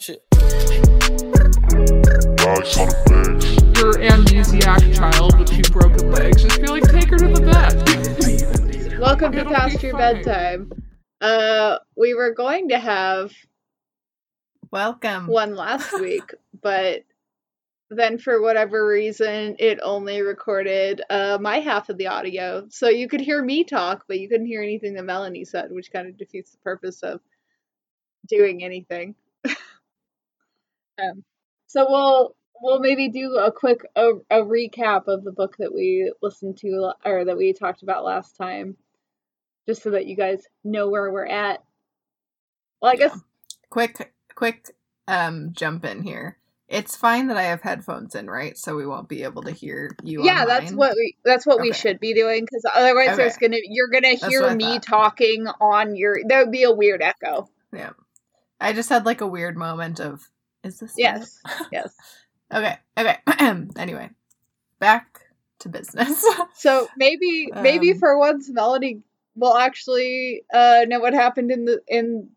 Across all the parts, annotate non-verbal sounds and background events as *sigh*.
Shit. Dogs on the face. Your amnesiac child with two broken legs. Just be like, take her to the vet. Welcome to It'll Past Your fine. Bedtime. Uh, we were going to have Welcome. one last *laughs* week, but then for whatever reason, it only recorded uh, my half of the audio. So you could hear me talk, but you couldn't hear anything that Melanie said, which kind of defeats the purpose of doing anything. *laughs* um, so we'll we'll maybe do a quick a, a recap of the book that we listened to or that we talked about last time, just so that you guys know where we're at. Well, I Yeah. guess quick quick um jump in here. It's fine that I have headphones in, right? So we won't be able to hear you. yeah, on that's what we that's what we should be doing because otherwise there's gonna you're gonna hear me thought. talking on your there would be a weird echo. Yeah. I just had like a weird moment of is this? Yes, yes. *laughs* Okay. Okay. *clears throat* anyway, back to business. *laughs* So maybe maybe Um, for once Melody will actually uh know what happened in the in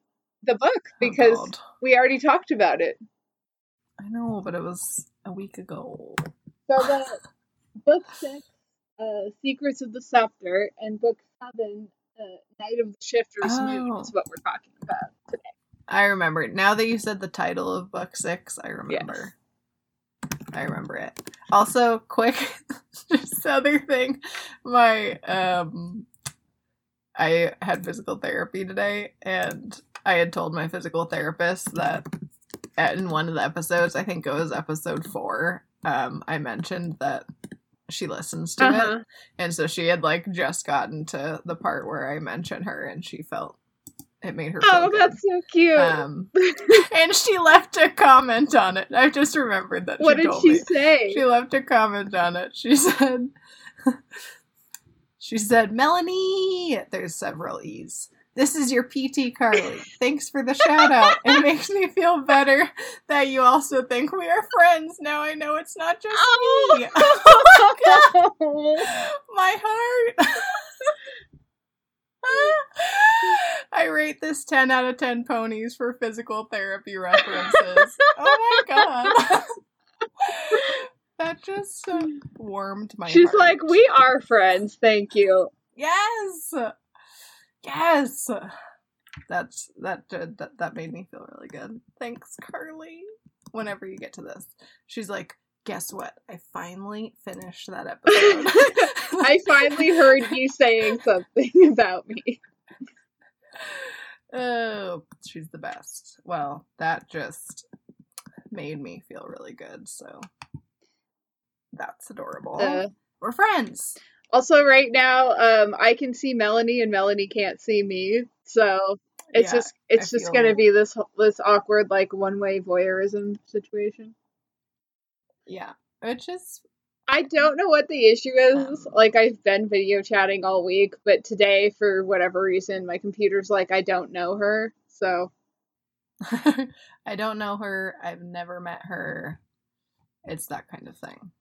the book because Oh, we already talked about it. I know, but it was a week ago. So the book six, uh, Secrets of the Scepter, and book seven, uh, Night of the Shifter's Moon Oh. is what we're talking about today. I remember. Now that you said the title of book six, I remember. I remember it. Also, quick, *laughs* just other thing. My um I had physical therapy today and I had told my physical therapist that at- in one of the episodes, I think it was episode four, um, I mentioned that she listens to Uh-huh. it. And so she had like just gotten to the part where I mentioned her and she felt it made her feel Oh, good. that's so cute. Um, and she left a comment on it. I just remembered that. what she did she me. say? She left a comment on it. She *laughs* said, "She said, Melanie, there's several e's. This is your PT Carly. Thanks for the shout out. It *laughs* makes me feel better that you also think we are friends. Now I know it's not just me. *laughs* My heart." *laughs* I rate this 10 out of 10 ponies for physical therapy references. *laughs* oh my god. that just uh, warmed my She's heart. like, we are friends, thank you. Yes. Yes. That's that, uh, that that made me feel really good. Thanks, Carly. Whenever you get to this, she's like, "Guess what? I finally finished that *laughs* episode." *laughs* I finally heard you saying something *laughs* about me. Oh, she's the best. Well, that just made me feel really good. So that's adorable. Uh, We're friends. also, right now, um, I can see Melanie and Melanie can't see me, so it's Yeah, just it's I just gonna be this this awkward like one way voyeurism situation. Yeah, which is I don't know what the issue is. Um. Like I've been video chatting all week, but today for whatever reason my computer's like I don't know her. So *laughs* I don't know her. I've never met her. It's that kind of thing.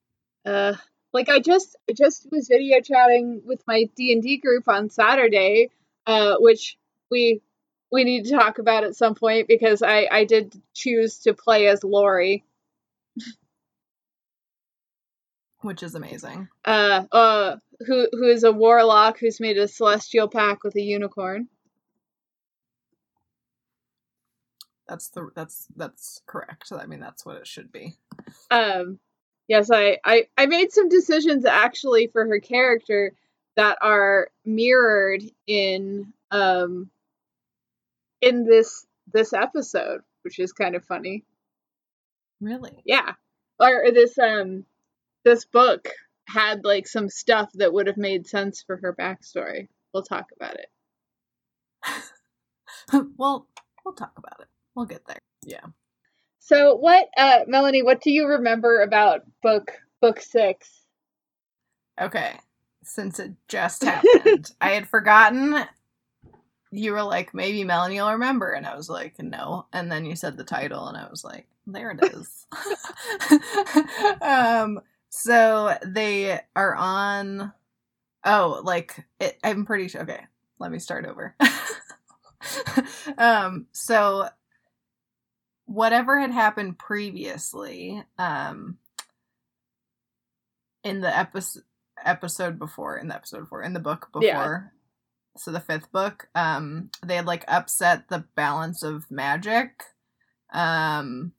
uh like I just I just was video chatting with my D&D group on Saturday, uh which we we need to talk about at some point because I I did choose to play as Lori. Which is amazing. Uh uh who who is a warlock who's made a celestial pack with a unicorn. That's the that's that's correct. I mean, that's what it should be. um yes I, I i made some decisions actually for her character that are mirrored in um in this this episode which is kind of funny Really? yeah or, or this um this book had like some stuff that would have made sense for her backstory we'll talk about it *laughs* well, we'll talk about it. We'll get there. Yeah. so what uh melanie what do you remember about book book six Okay. Since it just happened, *laughs* I had forgotten. You were like, maybe Melanie will remember. And I was like, no. And then you said the title, and I was like, there it is. *laughs* um, so they are on. Oh, like, it, I'm pretty sure. Okay. Let me start over. *laughs* um, so whatever had happened previously, um, in the episode episode before, in the episode before, in the book before, Yeah. so the fifth book, um, they had like upset the balance of magic, um,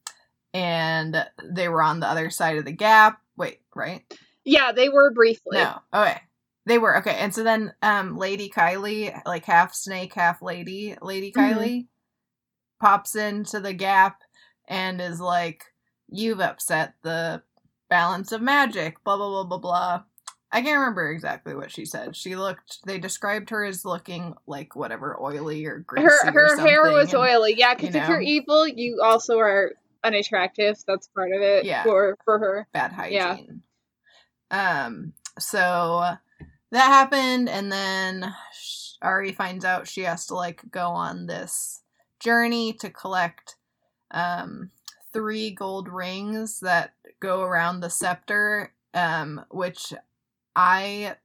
and they were on the other side of the gap. Wait, right? Yeah, they were briefly. No. Okay. They were okay. And so then um Lady Kylie, like half snake, half lady, Lady Mhm. Kylie pops into the gap and is like, You've upset the balance of magic, blah blah blah blah blah. I can't remember exactly what she said. She looked they described her as looking like whatever oily or greasy. Her her hair was and- oily. Yeah, because you if you're evil, you also are unattractive. That's part of it. Yeah. For for her. bad hygiene. Yeah. Um, so that happened, and then Ari finds out she has to like go on this journey to collect um three gold rings that go around the scepter. Um, which I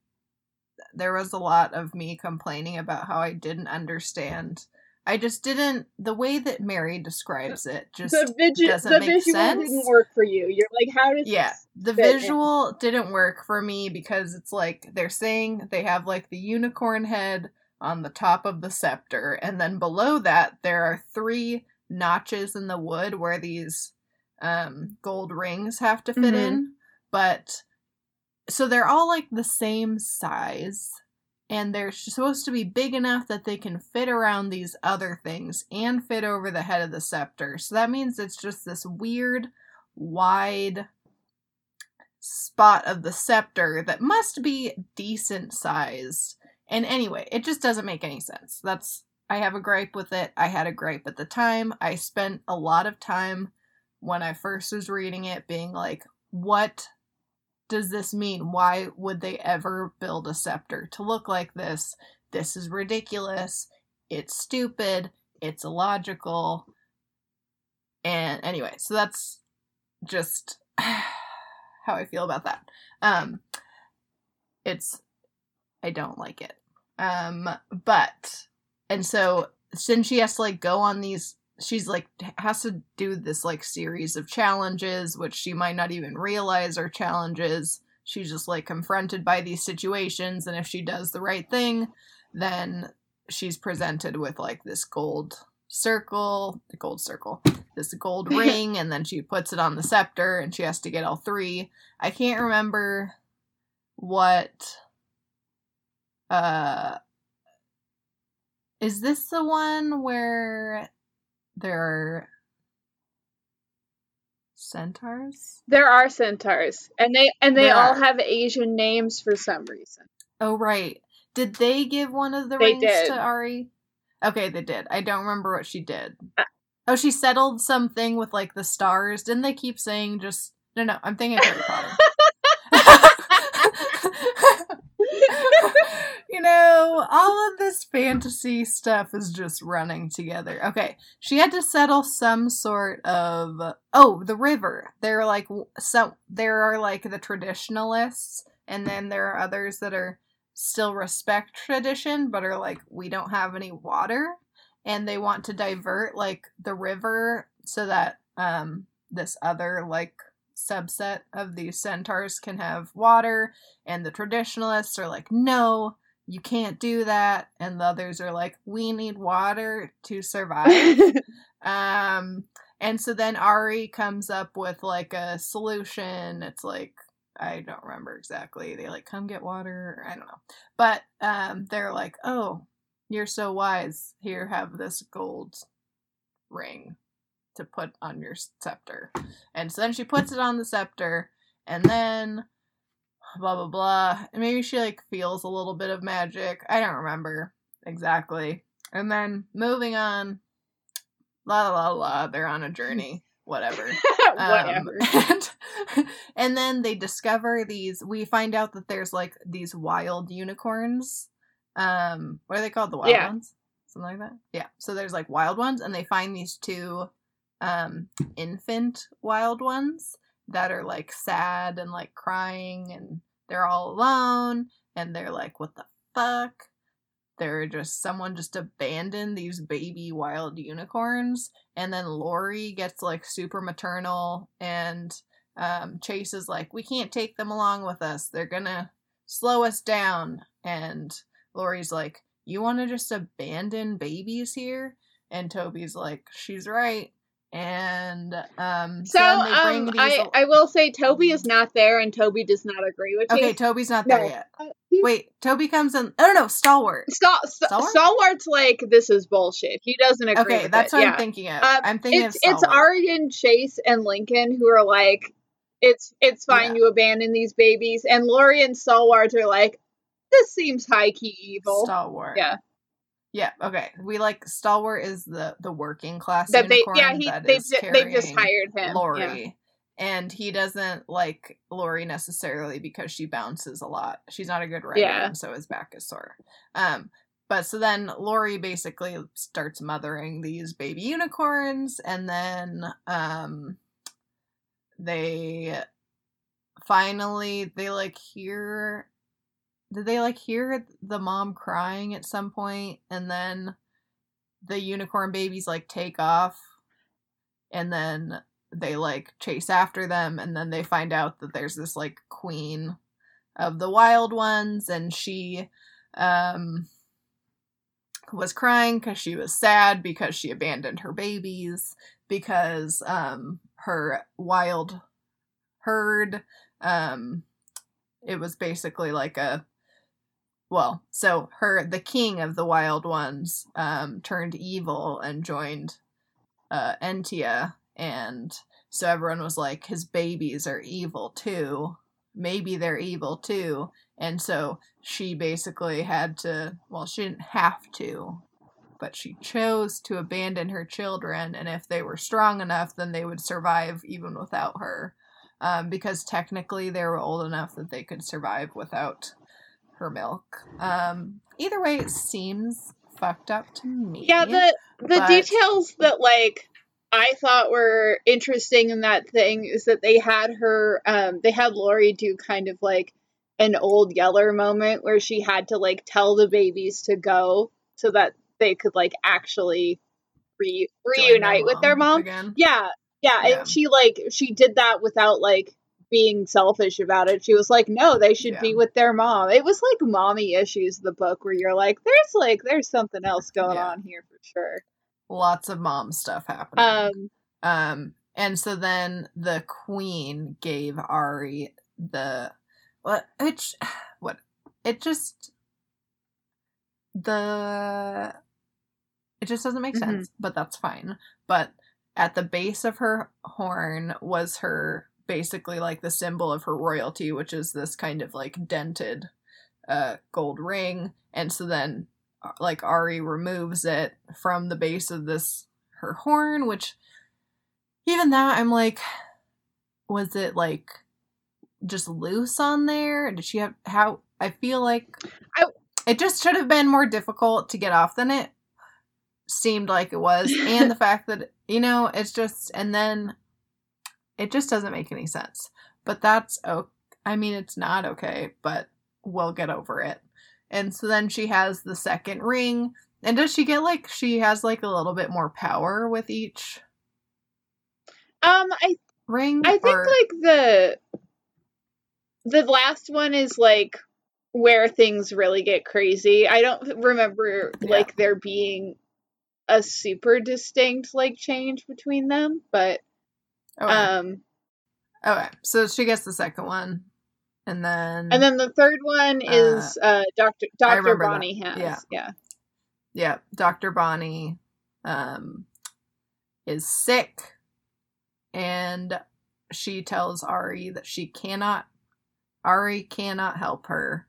there was a lot of me complaining about how I didn't understand. I just didn't the way that Mary describes it just the visual doesn't the make visual sense. didn't work for you. You're like, how does yeah the fit in? visual didn't work for me because it's like they're saying they have like the unicorn head on the top of the scepter and then below that there are three notches in the wood where these um gold rings have to fit Mhm. in but so they're all like the same size and they're supposed to be big enough that they can fit around these other things and fit over the head of the scepter. So that means it's just this weird, wide spot of the scepter that must be decent sized. And anyway, it just doesn't make any sense. That's I have a gripe with it. I had a gripe at the time. I spent a lot of time when I first was reading it being like, what does this mean? Why would they ever build a scepter to look like this? This is ridiculous. It's stupid. It's illogical. And anyway, so that's just *sighs* how I feel about that. Um it's I don't like it. Um but and so since she has to like go on these she's like has to do this like series of challenges which she might not even realize are challenges. She's just like confronted by these situations and if she does the right thing then she's presented with like this gold circle the gold circle this gold *laughs* ring and then she puts it on the scepter and she has to get all three. I can't remember what uh is this the one where there are centaurs? There are centaurs, and they and they There all are. have Asian names for some reason. Oh right. Did they give one of the They rings did. to Ari? Okay, they did. I don't remember what she did. Uh, oh, she settled something with like the stars. Didn't they keep saying just no no, I'm thinking Harry Potter. you know, all of this fantasy stuff is just running together. Okay, she had to settle some sort of oh, the river. There are like some there are like the traditionalists and then there are others that are still respect tradition but are like we don't have any water and they want to divert like the river so that um this other like subset of these centaurs can have water and the traditionalists are like no you can't do that and the others are like we need water to survive. *laughs* Um and so then ari comes up with like a solution. It's like i don't remember exactly. They like come get water i don't know. But um they're like oh you're so wise. Here have this gold ring to put on your scepter. And so then she puts it on the scepter and then blah blah blah. And maybe she like feels a little bit of magic. I don't remember exactly. And then moving on. La la la la they're on a journey. Whatever. *laughs* Um, Whatever. *laughs* and, and then they discover these we find out that there's like these wild unicorns. Um what are they called? The wild Yeah. ones? Something like that? Yeah. So there's like wild ones and they find these two um infant wild ones that are like sad and like crying and they're all alone and they're like what the fuck they're just someone just abandoned these baby wild unicorns and then Lori gets like super maternal and um, Chase is like, we can't take them along with us. They're gonna slow us down. And Lori's like, you want to just abandon babies here? And Toby's like, she's right. And um, So, then they bring um, these I, al- I will say Toby is not there, and Toby does not agree with okay, me. Toby's not there No. yet. Uh, Wait, Toby comes in. Oh no, Stalwart. Stal- St- Stalwart? Stalwart's like this is bullshit. He doesn't agree. Okay, with that's it. what yeah. I'm thinking of. Um, I'm thinking it's of it's Stalwart. Aryan, Chase, and Lincoln who are like, it's it's fine Yeah. you abandon these babies, and Laurie and Stalwart are like, this seems high key evil. Stalwart. Yeah. Yeah. Okay. We like Stalwart is the the working class that they yeah he that they ju- they just hired him. Lori, Yeah. and he doesn't like Lori necessarily because she bounces a lot. She's not a good rider, Yeah. and so his back is sore. Um. But so then Lori basically starts mothering these baby unicorns, and then um, they finally they like hear did they like hear the mom crying at some point and then the unicorn babies like take off and then they like chase after them and then they find out that there's this like queen of the wild ones and she um was crying because she was sad because she abandoned her babies because um her wild herd um it was basically like a well so her the king of the wild ones um turned evil and joined uh entia. And so everyone was like his babies are evil too. Maybe they're evil too. And so she basically had to well she didn't have to but she chose to abandon her children. And if they were strong enough then they would survive even without her. Um, because technically they were old enough that they could survive without her milk. Um, either way, it seems fucked up to me. Yeah, the the but- details that like I thought were interesting in that thing is that they had her um they had Lori do kind of like an old Yeller moment where she had to like tell the babies to go so that they could like actually re- reunite with their mom. again. Yeah, yeah, Yeah. and she like she did that without like being selfish about it. She was like, "No, they should be with their mom." It was like mommy issues the book where you're like, "There's like there's something else going Yeah. on here for sure." Lots of mom stuff happening. Um, Um, and so then the queen gave Ari the what? Which *sighs* what? It just the it just doesn't make Mhm. sense, but that's fine. But at the base of her horn was her basically like the symbol of her royalty, which is this kind of like dented uh gold ring. And so then uh, like Ari removes it from the base of this her horn, which even that I'm like was it like just loose on there? Did she have how I feel like I- it just should have been more difficult to get off than it seemed like it was *laughs* and the fact that you know it's just and then it just doesn't make any sense but that's okay i mean it's not okay but we'll get over it and so then she has the second ring and does she get like she has like a little bit more power with each um, I ring I think or- like the the last one is like where things really get crazy. I don't remember Yeah. like there being a super distinct like change between them, but okay. um okay so she gets the second one and then and then the third one is uh Dr. Dr. remember that. Bonnie has. Yeah. yeah. yeah dr bonnie um is sick and she tells ari that she cannot ari cannot help her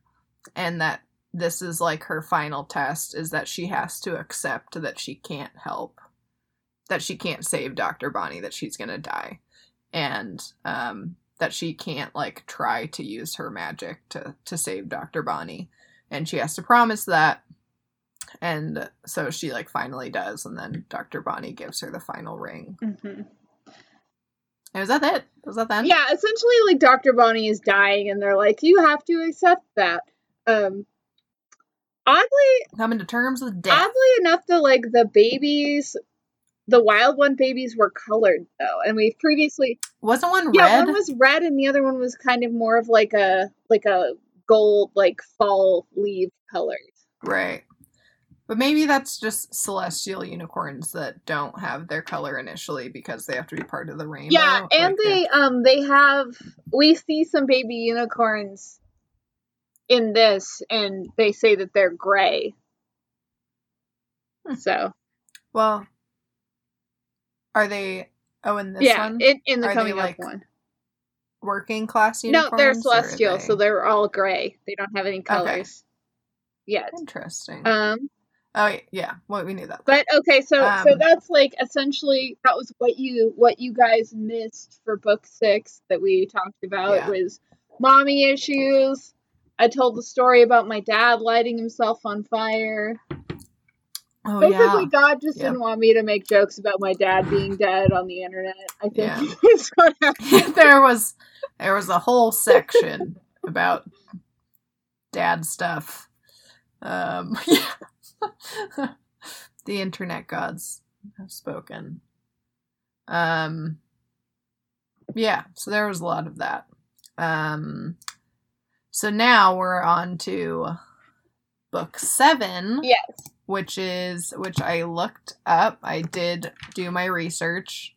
and that this is like her final test is that she has to accept that she can't help that she can't save dr bonnie that she's gonna die and um that she can't like try to use her magic to to save dr bonnie and she has to promise that and so she like finally does and then dr bonnie gives her the final ring hmm and was that it was that then Yeah, essentially like Dr. Bonnie is dying and they're like, You have to accept that. Um Oddly, coming to terms with death. oddly enough, though, like the babies, the wild one babies were colored though, and we've previously Wasn't one yeah, red? Yeah, one was red and the other one was kind of more of like a like a gold like fall leaf colors. Right. But maybe that's just celestial unicorns that don't have their color initially because they have to be part of the rainbow. Yeah, and Like, they um they have we see some baby unicorns in this and they say that they're gray. Hmm. So Well, are they? Oh, in this yeah, one, in, in the are coming up like, one. working class uniforms. No, they're celestial, so they- they're all gray. They don't have any colors yet. interesting. Um, oh yeah, yeah. Well, we knew that. but okay, so so Um, that's like essentially that was what you what you guys missed for book six that we talked about Yeah. was mommy issues. I told the story about my dad lighting himself on fire. Oh Basically, yeah. God just Yeah. didn't want me to make jokes about my dad being dead on the internet. I think Yeah. *laughs* that's what *laughs* happened. there was there was a whole section about dad stuff. Um, *laughs* yeah. the internet gods have spoken. Um, yeah, so there was a lot of that. Um, so now we're on to book seven Yes. which is which I looked up. I did do my research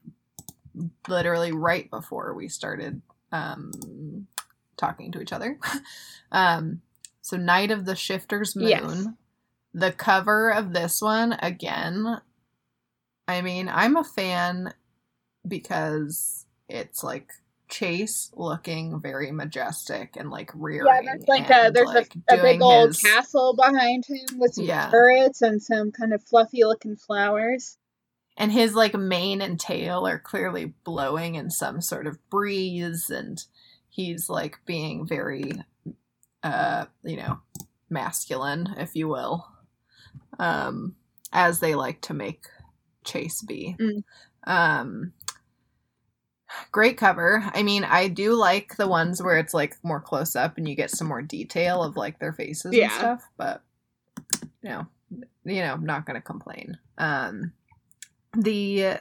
literally right before we started um talking to each other. *laughs* um so Night of the Shifter's Moon. Yes. The cover of this one again. I mean, I'm a fan because it's like Chase looking very majestic and like rearing. Yeah, there's like a there's like, a, a big old his- castle behind him with some Yeah. turrets and some kind of fluffy looking flowers. and his like mane and tail are clearly blowing in some sort of breeze and he's like being very uh you know masculine if you will um as they like to make chase be Mm. um great cover i mean i do like the ones where it's like more close up and you get some more detail of like their faces Yeah. and stuff but you know you know i'm not gonna complain um the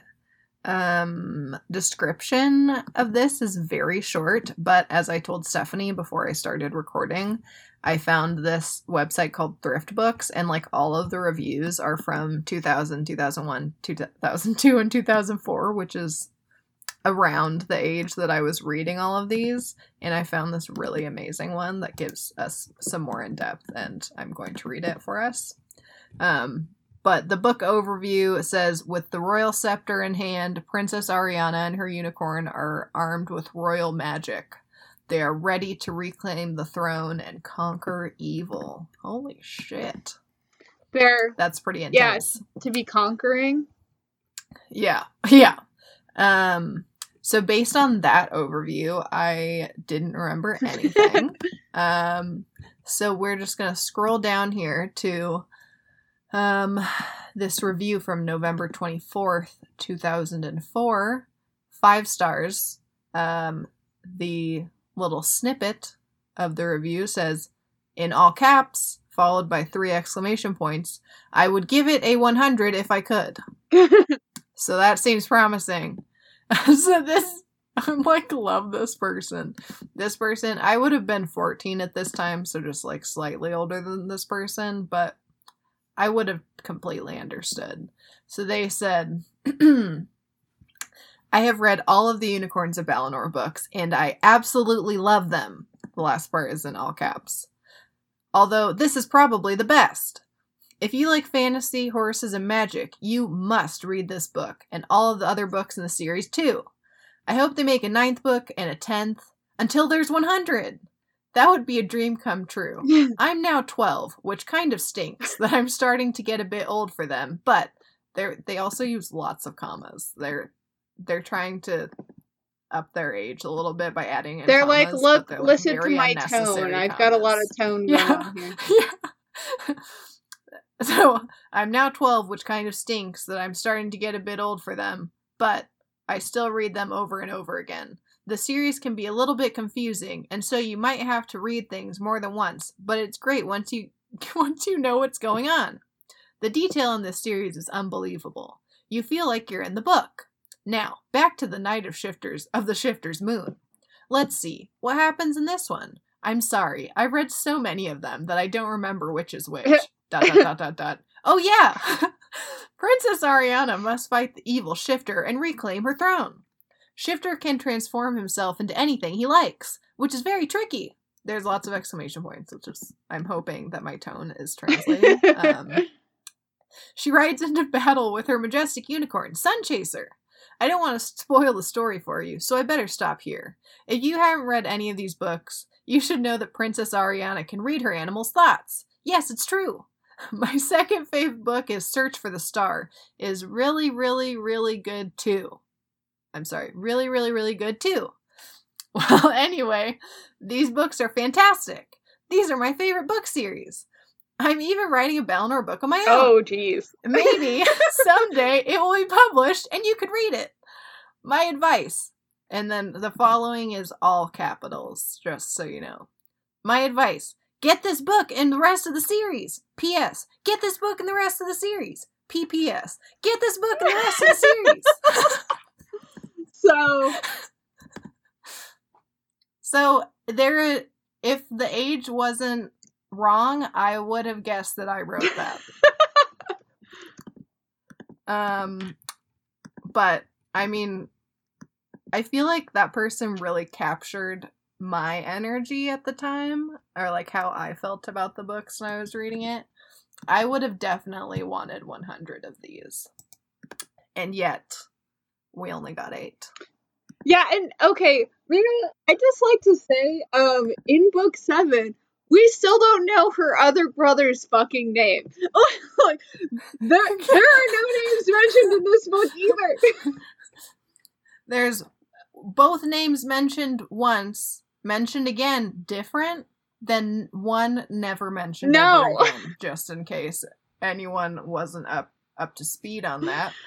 um description of this is very short but as i told stephanie before i started recording i found this website called thrift books and like all of the reviews are from 2000 2001 2002 and 2004 which is around the age that i was reading all of these and i found this really amazing one that gives us some more in depth and i'm going to read it for us um but the book overview says with the royal scepter in hand, Princess Ariana and her unicorn are armed with royal magic. They are ready to reclaim the throne and conquer evil. Holy shit. They're That's pretty Yeah. intense. to be conquering. Yeah. *laughs* Yeah. Um so based on that overview, I didn't remember anything. *laughs* um so we're just going to scroll down here to um this review from November 24th, 2004. 5 stars. Um the little snippet of the review says in all caps followed by three exclamation points. I would give it a 100 if I could. *laughs* So that seems promising. *laughs* so this *laughs* I'm like love this person. This person I would have been 14 at this time, so just like slightly older than this person, but I would have completely understood. So they said *clears throat* I have read all of the Unicorns of Balinor books and I absolutely love them. The last part is in all caps. Although this is probably the best. If you like fantasy, horses, and magic, you must read this book and all of the other books in the series too. I hope they make a ninth book and a tenth until there's 100. That would be a dream come true. *laughs* I'm now 12, which kind of stinks that I'm starting to get a bit old for them, but they they also use lots of commas. They're they're trying to up their age a little bit by adding in They're like, look, they're, like, listen to my tone. I've got a lot of tone going Yeah. on here. *laughs* yeah. *laughs* so I'm now 12, which kind of stinks that I'm starting to get a bit old for them, but I still read them over and over again. The series can be a little bit confusing, and so you might have to read things more than once, but it's great once you *laughs* once you know what's going on. The detail in this series is unbelievable. You feel like you're in the book. Now, back to the Night of Shifters of the Shifter's Moon. Let's see. What happens in this one? I'm sorry. I've read so many of them that I don't remember which is *laughs* which. Dot dot dot dot dot. Oh yeah. *laughs* Princess Ariana must fight the evil Shifter and reclaim her throne. Shifter can transform himself into anything he likes, which is very tricky. There's lots of exclamation points, which is I'm hoping that my tone is translating. *laughs* um, she rides into battle with her majestic unicorn, Sun Chaser. I don't want to spoil the story for you, so I better stop here. If you haven't read any of these books, you should know that Princess Ariana can read her animal's thoughts. Yes, it's true. *laughs* My second favorite book is Search for the Star. Is really, really, really good too. I'm sorry, really, really, really good too. *laughs* Well, anyway, these books are fantastic. These are my favorite book series. I'm even writing a Balinor book on my own. Oh, jeez. *laughs* Maybe someday it will be published and you could read it. My advice. And then the following is all capitals, just so you know. My advice get this book and the rest of the series. P.S. Get this book and the rest of the series. P.P.S. Get this book and the rest of the series. *laughs* So, so there, if the age wasn't wrong, I would have guessed that I wrote that. um, but I mean, I feel like that person really captured my energy at the time, or like how I felt about the books when I was reading it. I would have definitely wanted 100 of these. And yet, we only got eight. yeah, and okay, Rita, I just like to say, um, in book seven, we still don't know her other brother's fucking name. *laughs* like, there, there are no *laughs* names mentioned in this book either. *laughs* There's both names mentioned once, mentioned again, different, than one never mentioned No. again, just in case anyone wasn't up up to speed on that. *gasps*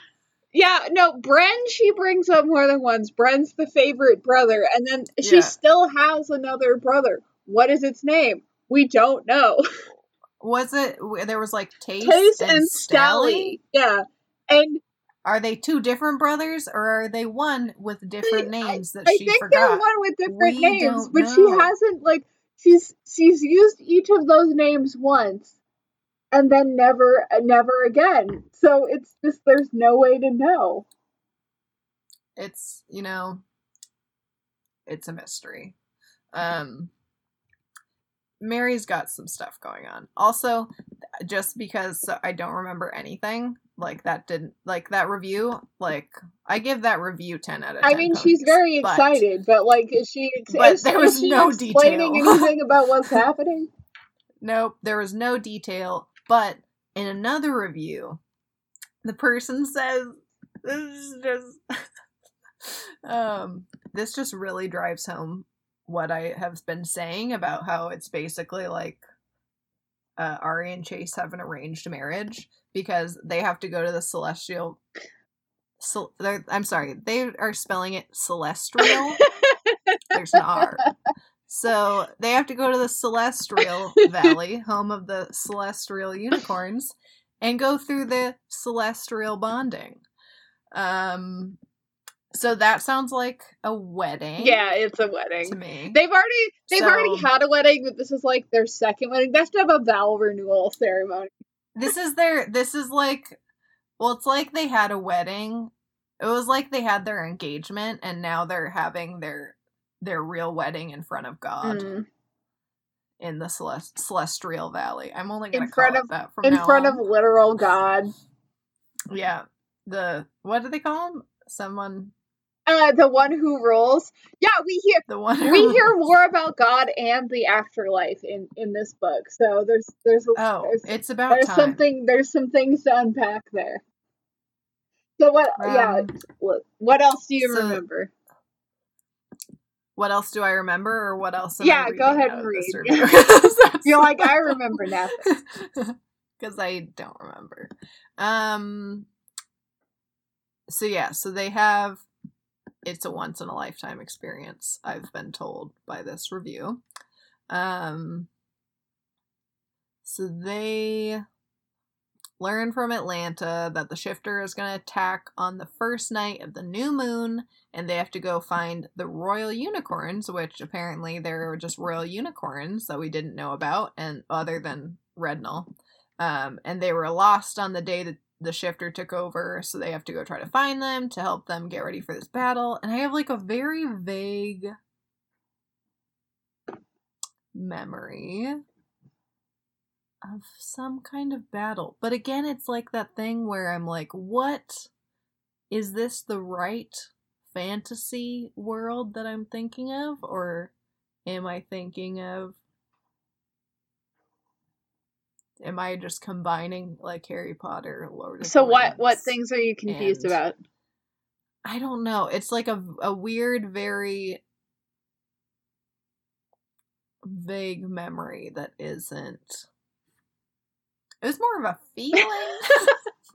Yeah, no, Bren she brings up more than once. Bren's the favorite brother, and then she Yeah. still has another brother. What is its name? We don't know. *laughs* Was it there was like Taste, Taste and, and Stally? Stally. Yeah. And Are they two different brothers or are they one with different names that I she think they're one with different We names, but she hasn't like she's she's used each of those names once and then never never again. So it's just there's no way to know. it's you know it's a mystery um mary's got some stuff going on also just because i don't remember anything like that didn't like that review like i give that review 10 out of 10 I mean, she's very but- excited, but like, is she? But is, there was she no explaining detail. anything about what's *laughs* happening? Nope, there was no detail. But in another review, the person says this is just *laughs* um this just really drives home what I have been saying about how it's basically like uh, Ari and Chase have an arranged marriage because they have to go to the celestial. Cel- they're- I'm sorry, they are spelling it celestial. There's an R. So they have to go to the Celestial Valley, *laughs* home of the Celestial Unicorns, and go through the Celestial bonding. Um, so that sounds like a wedding. Yeah, it's a wedding to me. They've already they've already had a wedding, but this is like their second wedding. They have to have a vow renewal ceremony. this is their. This is like, well, it's like they had a wedding. It was like they had their engagement, and now they're having their their real wedding in front of God. Mm. in the Celest- Celestial Valley. I'm only gonna In call of- that from In front on. of literal God. yeah. The what do they call him? Someone Uh, the one who rules. Yeah, we hear the one we who- hear more about God and the afterlife in in this book. So there's there's Oh, there's, it's about there's time. something there's some things to unpack there. So what? yeah. Um, What, what else do you so- remember? What else do I remember, or what else? Yeah, I go ahead and read. *laughs* *laughs* You're like I remember *laughs* nothing. because I don't remember. Um. So yeah, so they have. It's a once in a lifetime experience. I've been told by this review. Um. so they learn from Atlanta that the shifter is going to attack on the first night of the new moon, and they have to go find the royal unicorns, which apparently they're just royal unicorns that we didn't know about, and other than Rednall. Um, and they were lost on the day that the shifter took over, so they have to go try to find them to help them get ready for this battle. And I have like a very vague memory of some kind of battle. But again, it's like that thing where I'm like, what is this the right fantasy world that I'm thinking of or am I thinking of am I just combining like Harry Potter, Lord So what what things are you confused and- about? I don't know. It's like a a weird, very vague memory that isn't. It was more of a feeling. *laughs*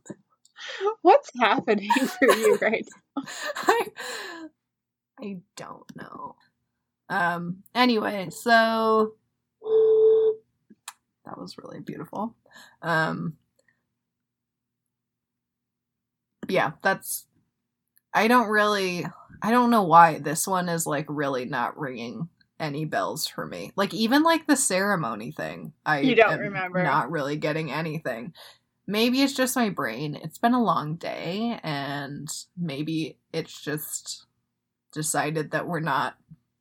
*laughs* What's happening for you right *laughs* I, I don't know. Um. Anyway, so that was really beautiful. Um. Yeah, that's. I don't really. I don't know why this one is like really not ringing any bells for me. Like even like the ceremony thing, I You don't remember. Not really getting anything. Maybe it's just my brain. It's been a long day, and maybe it's just decided that we're not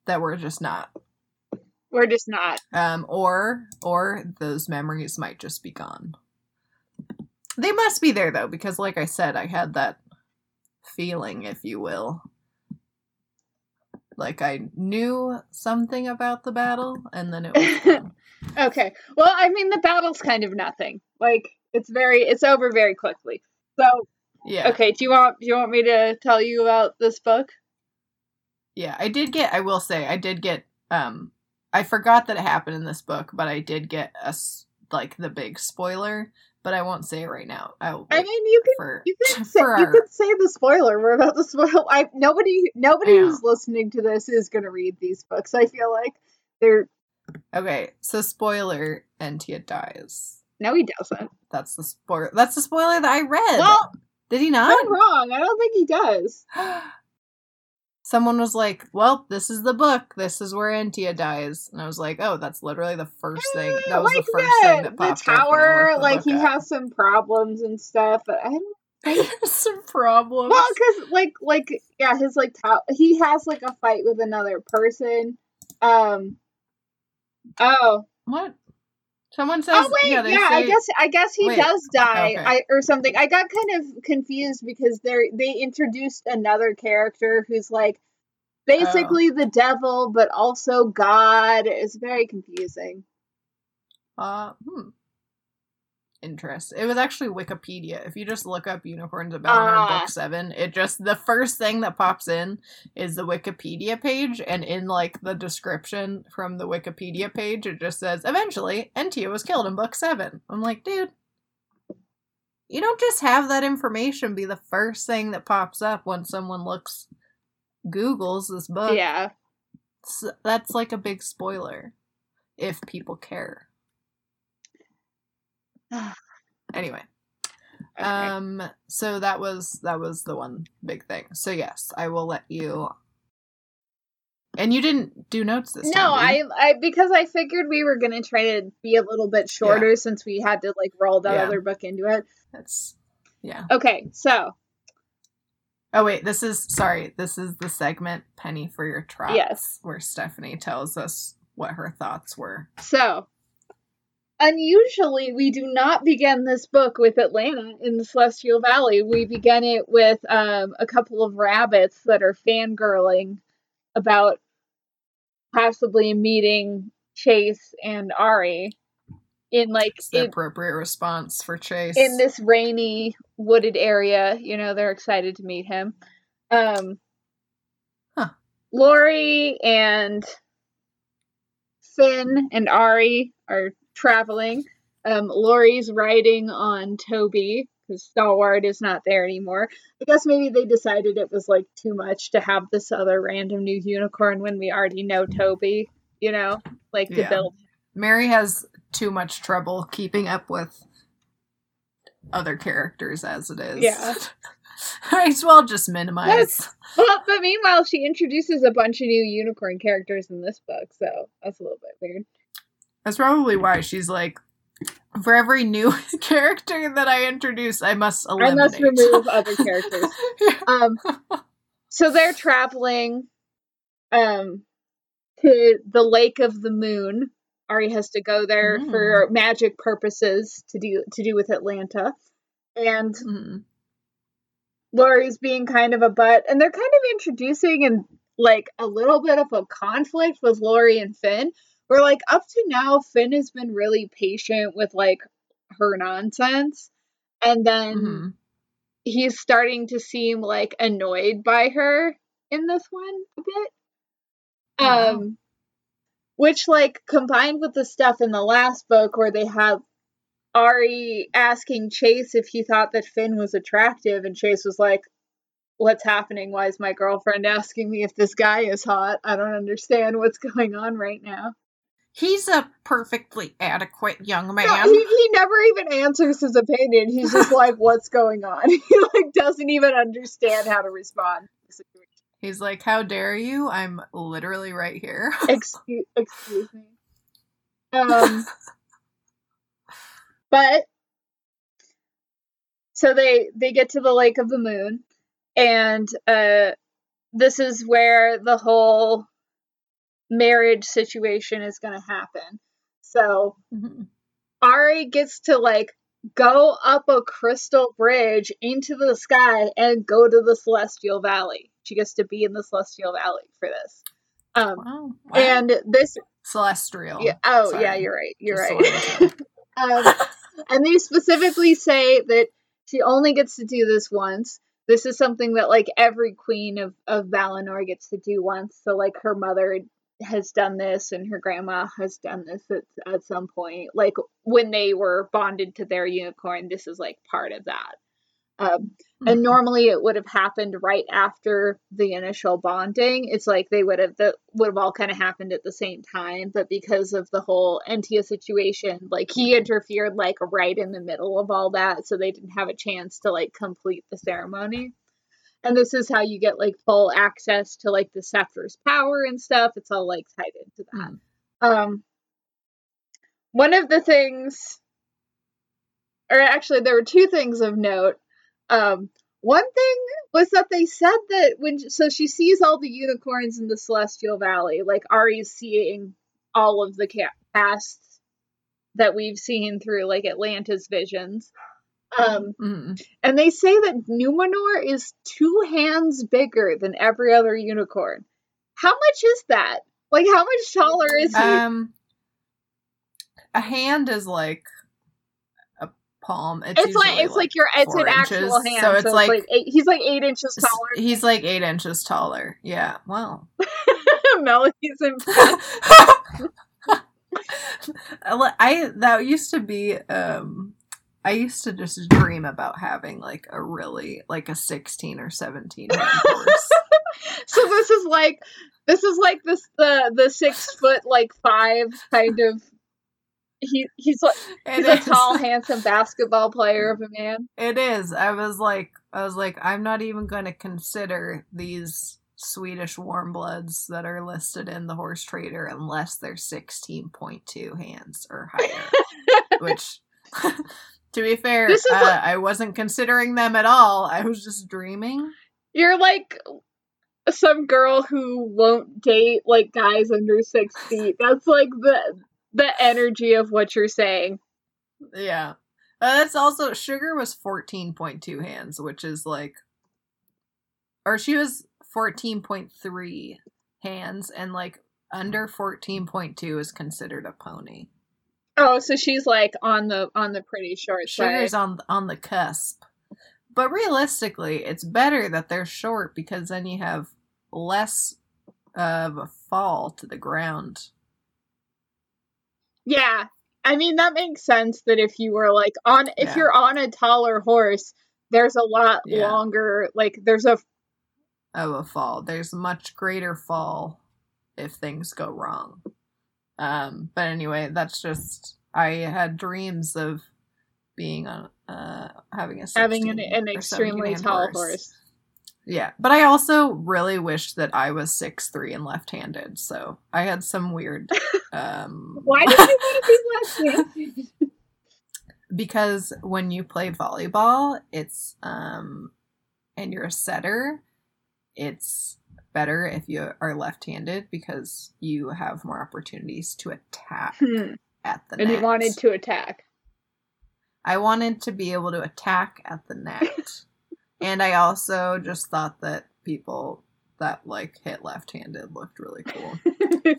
that we're just not We're just not. um or or those memories might just be gone they must be there though because like i said i had that feeling if you will like i knew something about the battle and then it was. *laughs* Okay. Well, I mean the battle's kind of nothing. Like it's very it's over very quickly. So yeah okay, do you want do you want me to tell you about this book? yeah i did get i will say i did get um i forgot that it happened in this book but i did get a like the big spoiler but i won't say it right now i'll I mean you can for you can say, you our- can say the spoiler. We're about to spoil. I nobody nobody I who's listening to this is going to read these books. I feel like they're Okay, so spoiler, Entia dies. no, he doesn't. That's the spoiler. That's the spoiler that I read. Well, Did he I'm not? wrong. I don't think he does. *gasps* *gasps* *gasps* Someone was like, "Well, this is the book. This is where Entia dies," and I was like, "Oh, that's literally the first thing. That was like the first the, thing that popped up." when tower, the like he up. has some problems and stuff. But *laughs* I don't. Some problems. Well, because like like yeah, his like top, he has like a fight with another person. Um. Oh. what? Someone says, Oh wait, "Yeah, yeah, they I guess I guess he Wait, does die, okay. I or something. I got kind of confused because they they introduced another character who's like Oh. basically the devil, but also God. It's very confusing. Uh, hmm. Interest. It was actually Wikipedia. If you just look up unicorns of Balinor Ah. book seven, it just the first thing that pops in is the Wikipedia page, and in like the description from the Wikipedia page, it just says eventually Entia was killed in book seven. I'm like, dude, you don't just have that information be the first thing that pops up when someone looks Google's this book. yeah. S- that's like a big spoiler if people care. *sighs* Anyway, Okay. um so that was that was the one big thing. So yes, I will let you And you didn't do notes this no, time. did I. I because I figured we were gonna try to be a little bit shorter since we had to like roll that Yeah. other book into it. That's yeah. Okay, so Oh wait, this is sorry. This is the segment Penny for your trots Yes. where Stephanie tells us what her thoughts were. So, unusually, we do not begin this book with Atlanta in the Celestial Valley. We begin it with um, a couple of rabbits that are fangirling about possibly meeting Chase and Ari in like It's the in, appropriate response for Chase. in this rainy wooded area. You know, they're excited to meet him. Um, Huh. Lori and Finn and Ari are traveling. Um, Lori's riding on Toby because Stalwart is not there anymore. I guess maybe they decided it was like too much to have this other random new unicorn when we already know Toby. You know, like to Yeah. build. Mary has too much trouble keeping up with other characters as it is. Yeah. *laughs* Might as well just minimize. Well, but meanwhile, she introduces a bunch of new unicorn characters in this book, so that's a little bit weird. That's probably why she's like, for every new *laughs* character that I introduce, I must eliminate. I must remove *laughs* other characters. Yeah. Um, so they're traveling um, to the Lake of the Moon. Ari has to go there Mm. for magic purposes to do to do with Atlanta, and Mhm. Lori's being kind of a butt, and they're kind of introducing and like a little bit of a conflict with Laurie and Finn. Where like up to now, Finn has been really patient with like her nonsense, and then Mhm. he's starting to seem like annoyed by her in this one a bit. Wow. Um which like combined with the stuff in the last book where they have Ari asking Chase if he thought that Finn was attractive and Chase was like what's happening? Why is my girlfriend asking me if this guy is hot? I don't understand what's going on right now. He's a perfectly adequate young man. No, he, he never even answers his opinion. He's just *laughs* like, "What's going on?" *laughs* He like doesn't even understand how to respond. to. He's like, How dare you? I'm literally right here. *laughs* Excuse, excuse me. Um, but so they they get to the Lake of the Moon, and uh, this is where the whole marriage situation is going to happen. So Mhm. Ari gets to like go up a crystal bridge into the sky and go to the Celestial Valley. She gets to be in the Celestial Valley for this. Um, Wow. wow. and this, Celestial. yeah, oh Sorry. yeah, you're right, you're Just right. so I know. *laughs* um, and they specifically say that she only gets to do this once. This is something that like every queen of of Balinor gets to do once. So like her mother has done this and her grandma has done this at, at some point. Like when they were bonded to their unicorn, this is like part of that. Um, and Mhm. normally it would have happened right after the initial bonding. It's like they would have that would have all kind of happened at the same time, but because of the whole Entia situation, like he interfered like right in the middle of all that, so they didn't have a chance to like complete the ceremony. And this is how you get like full access to like the scepter's power and stuff. It's all like tied into that. Mm. Um, one of the things, or actually, there were two things of note. Um, one thing was that they said that when so she sees all the unicorns in the Celestial Valley, like Ari's seeing all of the past that we've seen through like Atlanta's visions. Um, Mhm. and they say that Numenor is two hands bigger than every other unicorn. How much is that? Like, how much taller is he? Um, a hand is like a palm. It's, it's like it's like, your it's an actual inches, hand. So it's like, eight, he's like eight inches taller. he's like eight inches taller. Yeah. Wow. *laughs* Melody's impressed. *laughs* I that used to be um I used to just dream about having like a really like a 16 or 17 *laughs* horse. so this is like this is like this the the six foot like five kind of he he's like It he's a is. tall handsome basketball player of a man. It is. I was like I was like I'm not even going to consider these Swedish warm bloods that are listed in the horse trader unless they're 16.2 hands or higher. *laughs* Which *laughs* to be fair, This is uh, like- I wasn't considering them at all. I was just dreaming. You're like some girl who won't date like guys under six *laughs* feet. That's like the the energy of what you're saying. Yeah. Uh, that's also Sugar was 14.2 hands, which is like or she was 14.3 hands and like under 14.2 is considered a pony. Oh, so she's like on the on the pretty short Sugar's side. on on the cusp. But realistically, it's better that they're short because then you have less of a fall to the ground. Yeah. I mean that makes sense that if you were like on if Yeah. you're on a taller horse, there's a lot Yeah. longer like there's a of a fall. There's much greater fall if things go wrong. Um, but anyway, that's just I had dreams of being on uh having a Having an, an extremely 17 tall horse. Yeah, but I also really wished that I was six three and left-handed. So I had some weird. *laughs* Um, Why *laughs* did you want to be left-handed? because when you play volleyball, it's um, and you're a setter, it's better if you are left-handed because you have more opportunities to attack Hmm. at the net. and net. he wanted to attack. I wanted to be able to attack at the net. *laughs* and I also just thought that people that like hit left-handed looked really cool. *laughs*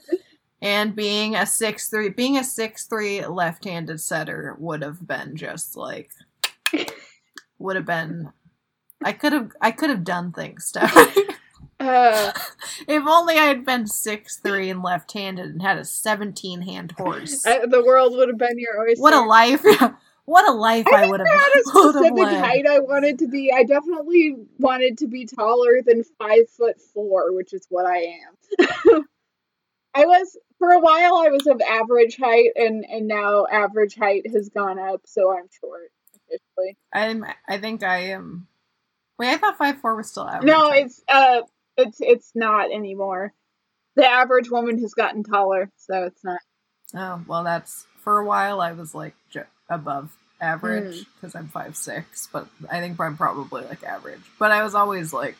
and being a six three being a six three left-handed setter would have been just like *laughs* would have been I could have I could have done things Stephanie. Uh, *laughs* if only I had been six three and left-handed and had a 17 hand horse. I- the world would have been your oyster. what a life *laughs* what a life I I, would I have had a *laughs* specific height I wanted to be. I definitely wanted to be taller than five foot four, which is what I am. I was for a while. I was of average height, and and now average height has gone up, so I'm short officially. I'm. I think I am. Wait, I thought five four was still average. No, height. it's uh, it's it's not anymore. The average woman has gotten taller, so it's not. Oh well, that's for a while. I was like ju- above average Hmm. because I'm five six, but I think I'm probably like average. But I was always like,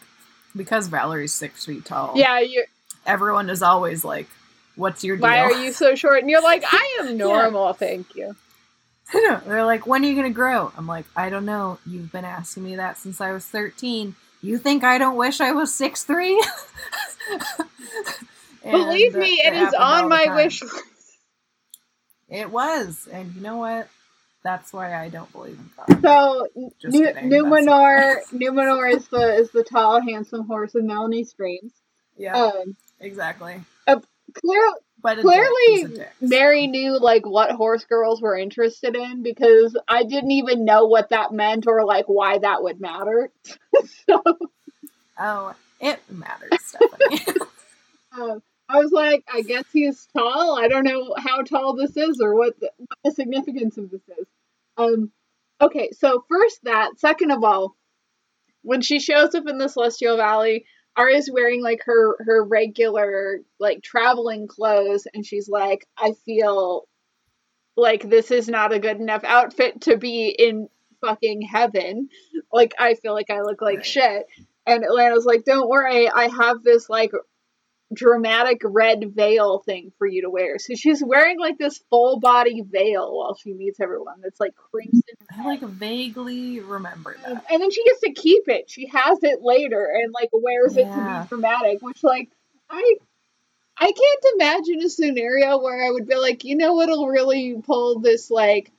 because Valerie's six feet tall. Yeah, you. everyone is always like, "What's your deal?" Why are you so short? And you're like, *laughs* I am normal, thank you. *laughs* They're like, "When are you gonna grow?" I'm like, "I don't know. You've been asking me that since I was 13. You think I don't wish I was six three? *laughs* Believe me, it is on my wish list. It was, and you know what? That's why I don't believe in God. So Just Nu- kidding, Numenor, *laughs* Numenor is the is the tall, handsome horse of Melanie's dreams. Yeah, Um, exactly. clear, But clearly, dick. He's a dick, so- Mary knew like what horse girls were interested in because I didn't even know what that meant or like why that would matter. *laughs* so Oh, it matters, Stephanie. *laughs* um, I was like, I guess he's tall. I don't know how tall this is or what the, what the significance of this is. Um, okay, so first that. Second of all, when she shows up in the Celestial Valley, Arya's wearing like her her regular like traveling clothes, and she's like, I feel like this is not a good enough outfit to be in fucking heaven. Like I feel like I look like Right. shit. And Atlanta's like, don't worry, I have this like dramatic red veil thing for you to wear. So she's wearing like this full body veil while she meets everyone that's like crimson. I like vaguely remember that. and then she gets to keep it. She has it later and like wears it to be dramatic, which like I I can't imagine a scenario where I would be like, you know what'll really pull this like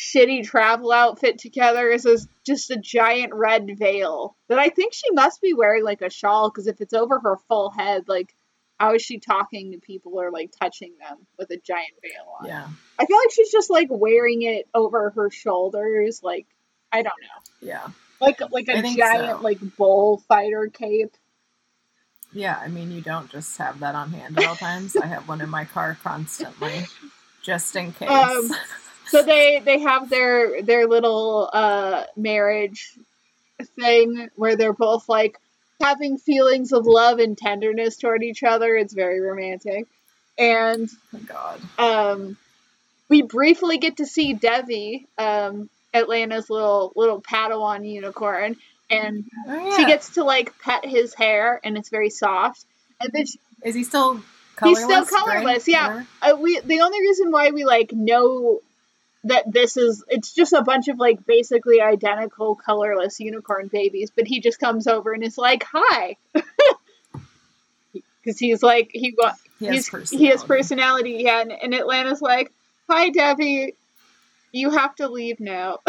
shitty travel outfit together is this, just a giant red veil that I think she must be wearing like a shawl because if it's over her full head, like how is she talking to people or like touching them with a giant veil on? Yeah, I feel like she's just like wearing it over her shoulders, like I don't know yeah, like like a giant so. like bullfighter cape. yeah. I mean, you don't just have that on hand at all times. I have one in my car constantly, just in *laughs* case. Um, So they they have their their little uh marriage thing where they're both like having feelings of love and tenderness toward each other. It's very romantic. And oh God. um we briefly get to see Devi, um Atlanta's little little Padawan unicorn and Oh, she gets to like pet his hair and it's very soft. And then she, Is he still He's colorless? still gray, colorless, yeah. uh, we the only reason why we like know that this is it's just a bunch of like basically identical colorless unicorn babies but he just comes over and is like hi *laughs* because he's like he wa- He has personality. he has personality yeah and, and atlanta's like hi debbie you have to leave now *laughs*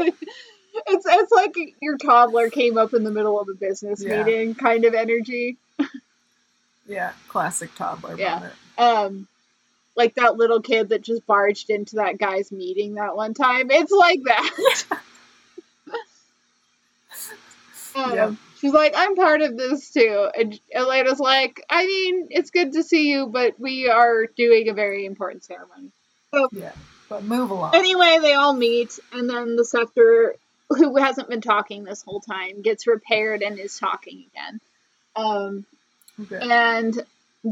it's it's like your toddler came up in the middle of a business Yeah. meeting kind of energy Yeah, classic toddler Yeah. moment. um like that little kid that just barged into that guy's meeting that one time. It's like that. *laughs* um, Yeah. She's like, I'm part of this too. And Elena's like, I mean, it's good to see you, but we are doing a very important ceremony. Yeah. But move along. Anyway, they all meet, and then the scepter, who hasn't been talking this whole time, gets repaired and is talking again. Um, Okay. and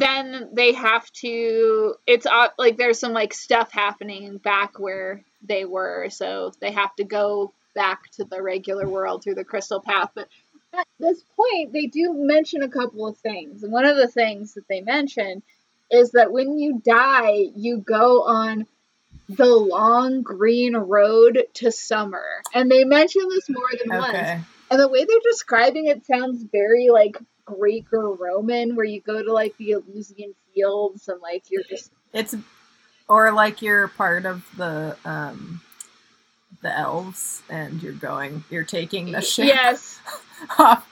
then they have to. It's uh, like there's some like stuff happening back where they were, so they have to go back to the regular world through the crystal path. But at this point, they do mention a couple of things, and one of the things that they mention is that when you die, you go on the long green road to summer. And they mention this more than once. And the way they're describing it sounds very like Greek or Roman, where you go to like the Elysian fields and like you're just It's or like you're part of the um the elves and you're going you're taking the ship *laughs* yes, off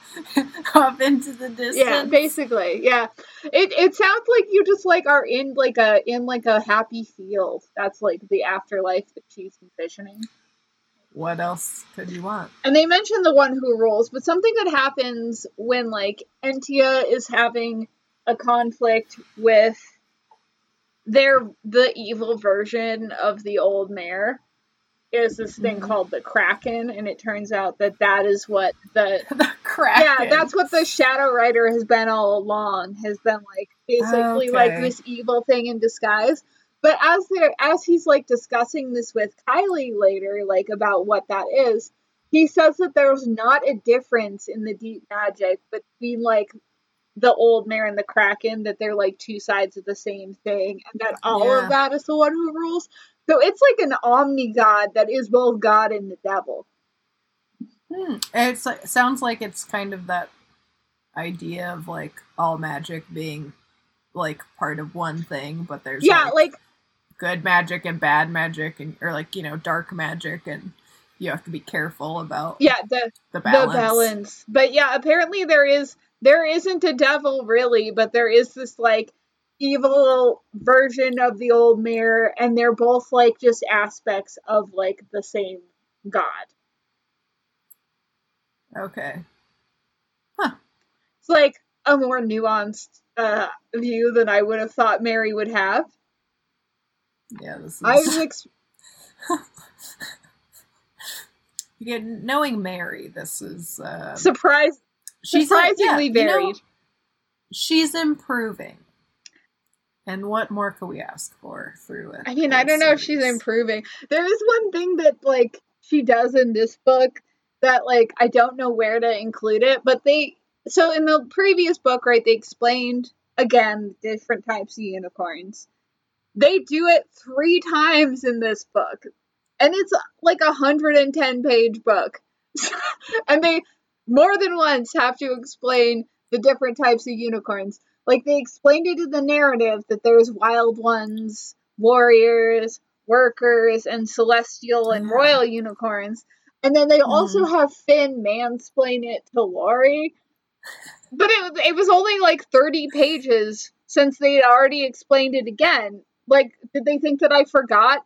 off into the distance. yeah, basically, yeah. It it sounds like you just like are in like a in like a happy field. That's like the afterlife that she's envisioning. What else could you want? And they mention the one who rules, but something that happens when like Entia is having a conflict with their the evil version of the old mare is this thing Mhm. called the Kraken, and it turns out that that is what the *laughs* the Kraken. yeah that's what the Shadow Rider has been all along has been like basically like Okay. this evil thing in disguise. But as they're as he's like discussing this with Kylie later, like about what that is, he says that there's not a difference in the deep magic between like the old mare and the kraken that they're like two sides of the same thing and that all Yeah. of that is the one who rules so it's like an omni god that is both god and the devil Hmm. It's like sounds like it's kind of that idea of like all magic being like part of one thing, but there's yeah like, like good magic and bad magic and or like you know dark magic and you have to be careful about yeah the the balance. the balance but yeah apparently there is there isn't a devil really but there is this like evil version of the old mare and they're both like just aspects of like the same god Okay. Huh. It's like a more nuanced uh, view than I would have thought Mary would have. Yeah, this is I was ex- *laughs* Yeah, knowing Mary, this is uh, surprised, she's surprisingly yeah, you know, varied. she's improving. And what more could we ask for through it? I mean, I don't know if she's improving. There is one thing that like she does in this book that like I don't know where to include it, but they so in the previous book, right, they explained again different types of unicorns. They do it three times in this book. And it's like a 110 page book. *laughs* and they more than once have to explain the different types of unicorns. Like they explained it in the narrative that there's wild ones, warriors, workers, and celestial and royal unicorns. And then they also mm-hmm. have Finn mansplain it to Lori. But it, was- it was only like 30 pages since they had already explained it again. Like, did they think that I forgot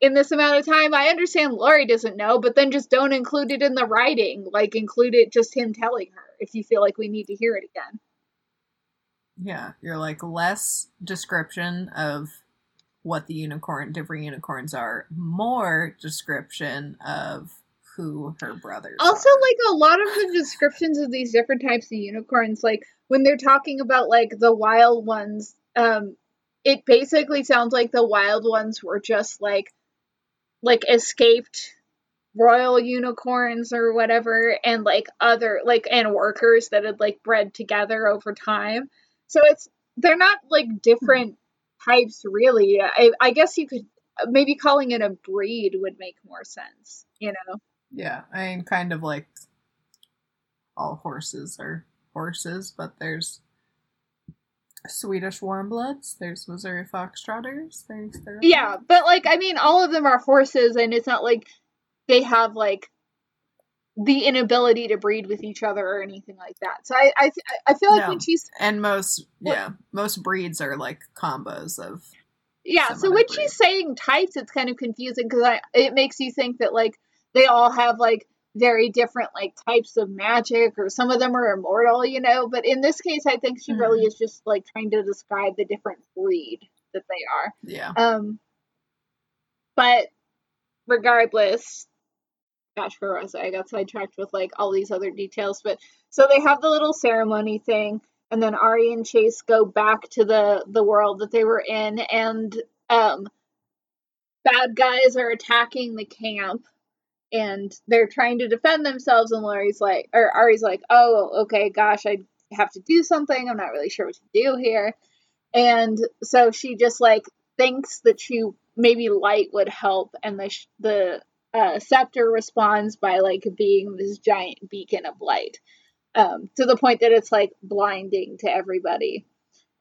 in this amount of time? I understand Lori doesn't know, but then just don't include it in the writing. Like, include it just him telling her if you feel like we need to hear it again. Yeah, you're like less description of what the unicorn, different unicorns are, more description of who her brothers Also, are. like a lot of the descriptions of these different types of unicorns, like when they're talking about like the wild ones, um, it basically sounds like the wild ones were just like like escaped royal unicorns or whatever, and like other like and workers that had like bred together over time. So it's they're not like different types really. I, I guess you could maybe calling it a breed would make more sense. You know. Yeah, I mean, kind of like all horses are horses, but there's Swedish warmbloods, there's Missouri foxtrotters, there's their Yeah, but like I mean, all of them are horses, and it's not like they have like the inability to breed with each other or anything like that. So I I, I feel like No. when she's and most What- yeah most breeds are like combos of yeah, so when breed. she's saying types, it's kind of confusing because I it makes you think that like they all have like very different like types of magic or some of them are immortal, you know. But in this case, I think she really Mhm. is just like trying to describe the different breed that they are. yeah Um, but regardless, gosh, where was I? I got sidetracked with like all these other details. But so they have the little ceremony thing, and then Ari and Chase go back to the the world that they were in, and um, bad guys are attacking the camp. And they're trying to defend themselves, and Laurie's like, or Ari's like, "Oh, okay, gosh, I have to do something. I'm not really sure what to do here." And so she just like thinks that she maybe light would help, and the the uh, scepter responds by like being this giant beacon of light, um, to the point that it's like blinding to everybody,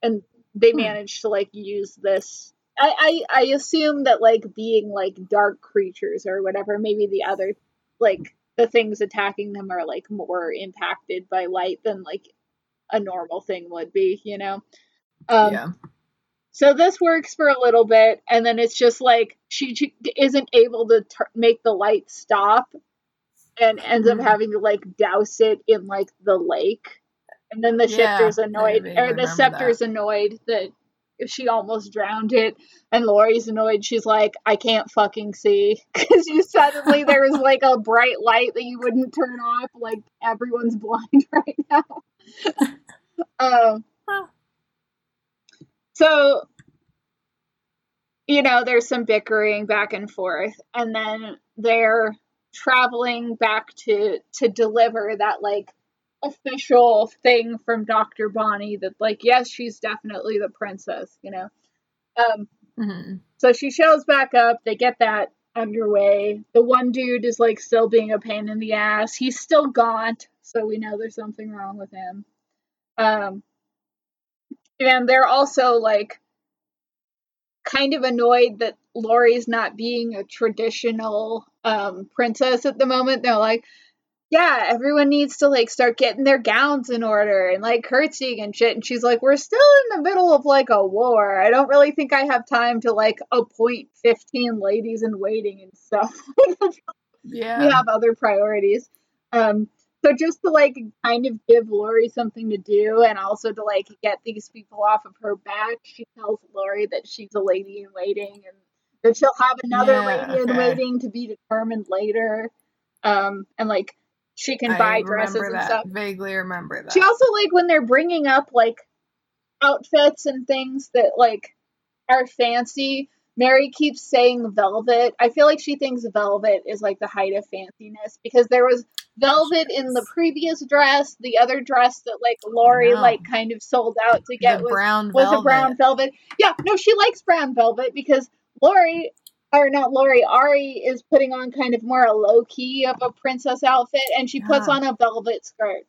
and they Hmm. manage to like use this. I, I I assume that like being like dark creatures or whatever, maybe the other like the things attacking them are like more impacted by light than like a normal thing would be, you know. Um, yeah. so this works for a little bit, and then it's just like she, she isn't able to tur make the light stop, and ends up Mhm. having to like douse it in like the lake, and then the shifter's annoyed, or the scepter's annoyed that she almost drowned it, and Lori's annoyed. She's like, I can't fucking see *laughs* because you suddenly there was like a bright light that you wouldn't turn off, like everyone's *laughs* blind right now. *laughs* um. So, you know, there's some bickering back and forth, and then they're traveling back to to deliver that like official thing from Dr. Bonnie that like yes, she's definitely the princess, you know. Um hmm so she shows back up, they get that underway. The one dude is like still being a pain in the ass. He's still gaunt, so we know there's something wrong with him. Um and they're also like kind of annoyed that Lori's not being a traditional um princess at the moment. They're like, yeah, everyone needs to like start getting their gowns in order and like curtsying and shit. And she's like, we're still in the middle of like a war. I don't really think I have time to like appoint 15 ladies in waiting and stuff. *laughs* Yeah. we have other priorities. Um, so just to like kind of give Lori something to do and also to like get these people off of her back, she tells Lori that she's a lady in waiting and that she'll have another Yeah, lady in waiting to be determined later. Um, and like she can I buy dresses and that. stuff. Vaguely remember that. She also like when they're bringing up like outfits and things that like are fancy. Mary keeps saying velvet. I feel like she thinks velvet is like the height of fanciness because there was velvet in the previous dress. The other dress that like Lori like kind of sold out to get the was brown was velvet. a brown velvet. Yeah, no, she likes brown velvet because Lori, or not Lori, Ari is putting on kind of more a low key of a princess outfit, and she puts Yeah. on a velvet skirt.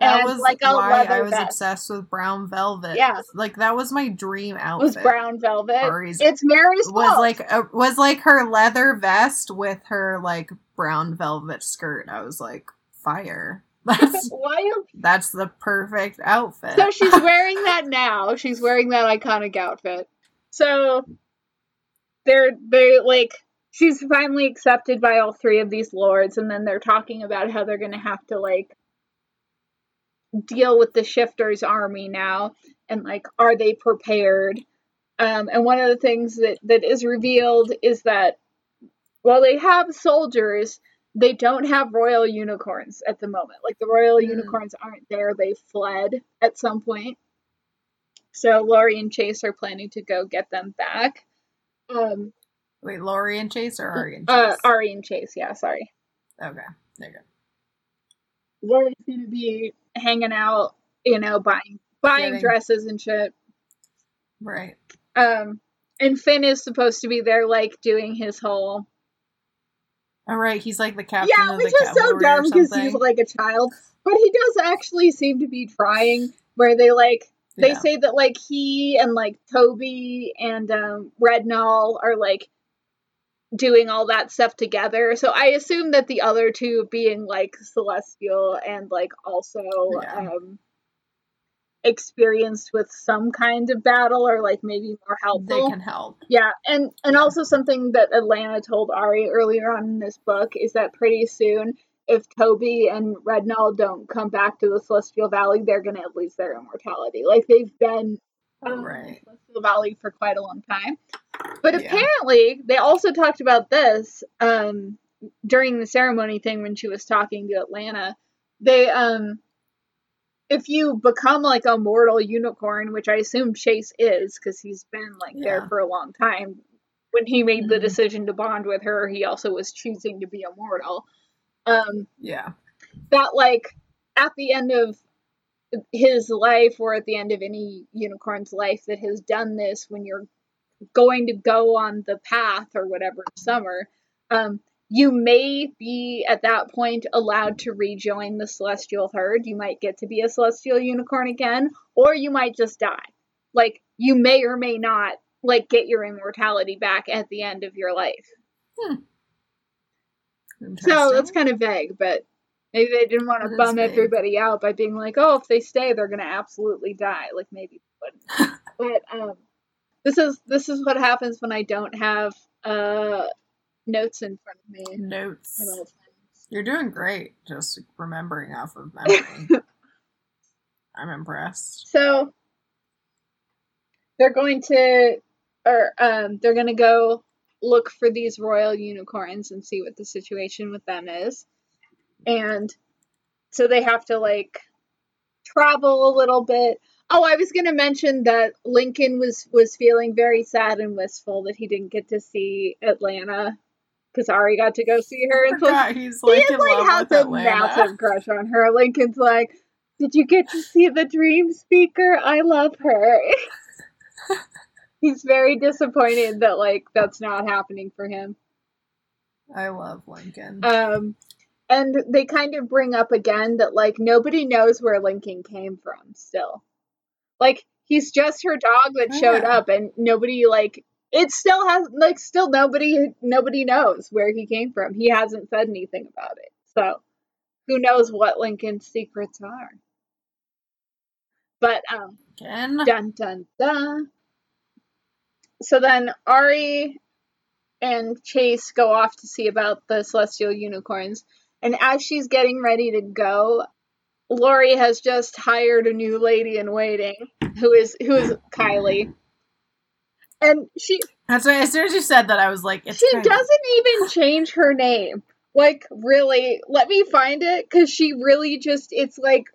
That was like a why I was vest. obsessed with brown velvet. Yeah. like that was my dream It outfit. was brown velvet. Ari's- it's Mary's was fault. like a, was like her leather vest with her like brown velvet skirt. I was like, fire. *laughs* That's why you that's the perfect outfit. So she's *laughs* wearing that now. She's wearing that iconic outfit. So they're they're like she's finally accepted by all three of these lords, and then they're talking about how they're gonna have to like deal with the shifters army now and like are they prepared? Um, and one of the things that, that is revealed is that while they have soldiers, they don't have royal unicorns at the moment. Like the royal Hmm. unicorns aren't there; they fled at some point. So Lori and Chase are planning to go get them back. Um, Wait, Lori and Chase or Ari and Chase? uh, Ari and Chase, yeah, sorry. okay, there you go. Lori's gonna be hanging out, you know, buying buying Getting- dresses and shit. Right. Um, and Finn is supposed to be there, like doing his whole All right, he's like the captain yeah, of which is so dumb because he's like a child, but he does actually seem to be trying. Where they like they Yeah. say that like he and like Toby and um, Rednall are like doing all that stuff together. So I assume that the other two being like celestial and like also Yeah. um experienced with some kind of battle or like maybe more helpful. they can help. Yeah, and and Yeah. also something that Atlanta told Ari earlier on in this book is that pretty soon, if Toby and Rednall don't come back to the Celestial Valley, they're gonna lose their immortality. Like they've been um, in Right. Celestial Valley for quite a long time. But Yeah. apparently, they also talked about this um, during the ceremony thing when she was talking to Atlanta. They, um, if you become like a mortal unicorn, which I assume Chase is because he's been like there for a long time. When he made the Mhm. decision to bond with her, he also was choosing to be a mortal. Um, Yeah. that like at the end of his life or at the end of any unicorn's life that has done this when you're going to go on the path or whatever summer um you may be at that point allowed to rejoin the celestial herd. You might get to be a celestial unicorn again or you might just die. Like you may or may not like get your immortality back at the end of your life so that's kind of vague, but maybe they didn't want to bum vague. everybody out by being like, "Oh, if they stay, they're gonna absolutely die." Like maybe *laughs* but um, this is this is what happens when I don't have uh notes in front of me notes. at all times. You're doing great. Just remembering off of memory. *laughs* I'm impressed. So they're going to, or um, they're going to go look for these royal unicorns and see what the situation with them is, and so they have to like travel a little bit. Oh, I was going to mention that Lincoln was was feeling very sad and wistful that he didn't get to see Atlanta because Ari got to go see her. So Forgot *laughs* he's he like in like has a massive crush on her. Lincoln's like, "Did you get to see the dream speaker? I love her." *laughs* He's very disappointed that like that's not happening for him. I love Lincoln. Um, and they kind of bring up again that like nobody knows where Lincoln came from. Still, like he's just her dog that Oh, showed up, and nobody like it still has like still nobody nobody knows where he came from. He hasn't said anything about it, so who knows what Lincoln's secrets are. But um, Again. Dun dun dun. So then Ari and Chase go off to see about the celestial unicorns. And as she's getting ready to go, Lori has just hired a new lady in waiting who is who is Kylie. And she That's why as soon as you said that, I was like, it's she doesn't even change her name. Like really, let me find it cuz she really just it's like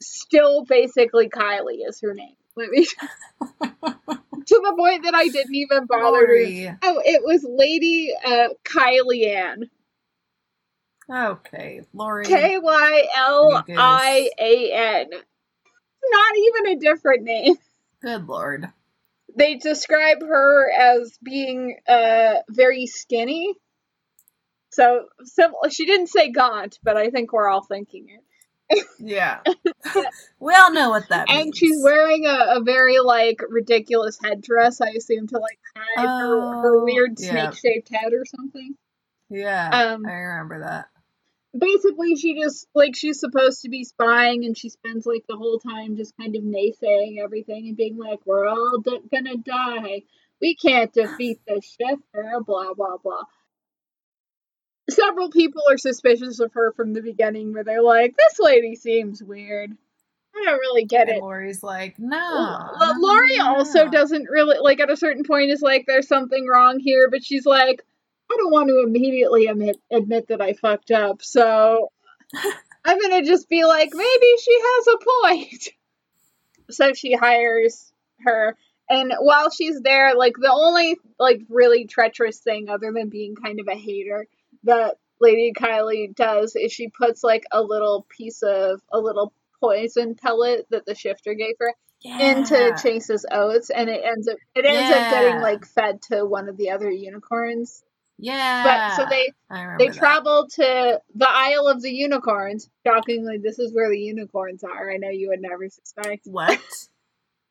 still basically Kylie is her name. Let me *laughs* *laughs* to the point that I didn't even bother to. Lori. Oh, it was Lady uh, Kylian. Okay, Lori. K Y L I A N. Not even a different name. Good lord. They describe her as being uh, very skinny. So, sim- she didn't say gaunt, but I think we're all thinking it. Yeah. *laughs* we all know what that means. And she's wearing a, a very like ridiculous headdress, I assume, to like hide her, her Oh, weird yeah. snake shaped head or something. Yeah. Um, I remember that. basically she just like she's supposed to be spying and she spends like the whole time just kind of naysaying everything and being like we're all d- gonna die we can't defeat the shifter blah blah blah several people are suspicious of her from the beginning where they're like this lady seems weird i don't really get And it Lori's like, no. No, Lori no, also doesn't really like at a certain point is like there's something wrong here, but she's like, I don't want to immediately admit admit that I fucked up, so *laughs* I'm gonna just be like, maybe she has a point. *laughs* So she hires her, and while she's there, like the only like really treacherous thing, other than being kind of a hater, that Lady Kylie does is she puts like a little piece of a little poison pellet that the shifter gave her into Chase's oats, and it ends up it ends up getting like fed to one of the other unicorns. Yeah. But so they they that. travel to the Isle of the Unicorns. Shockingly, this is where the unicorns are. I know you would never suspect. What?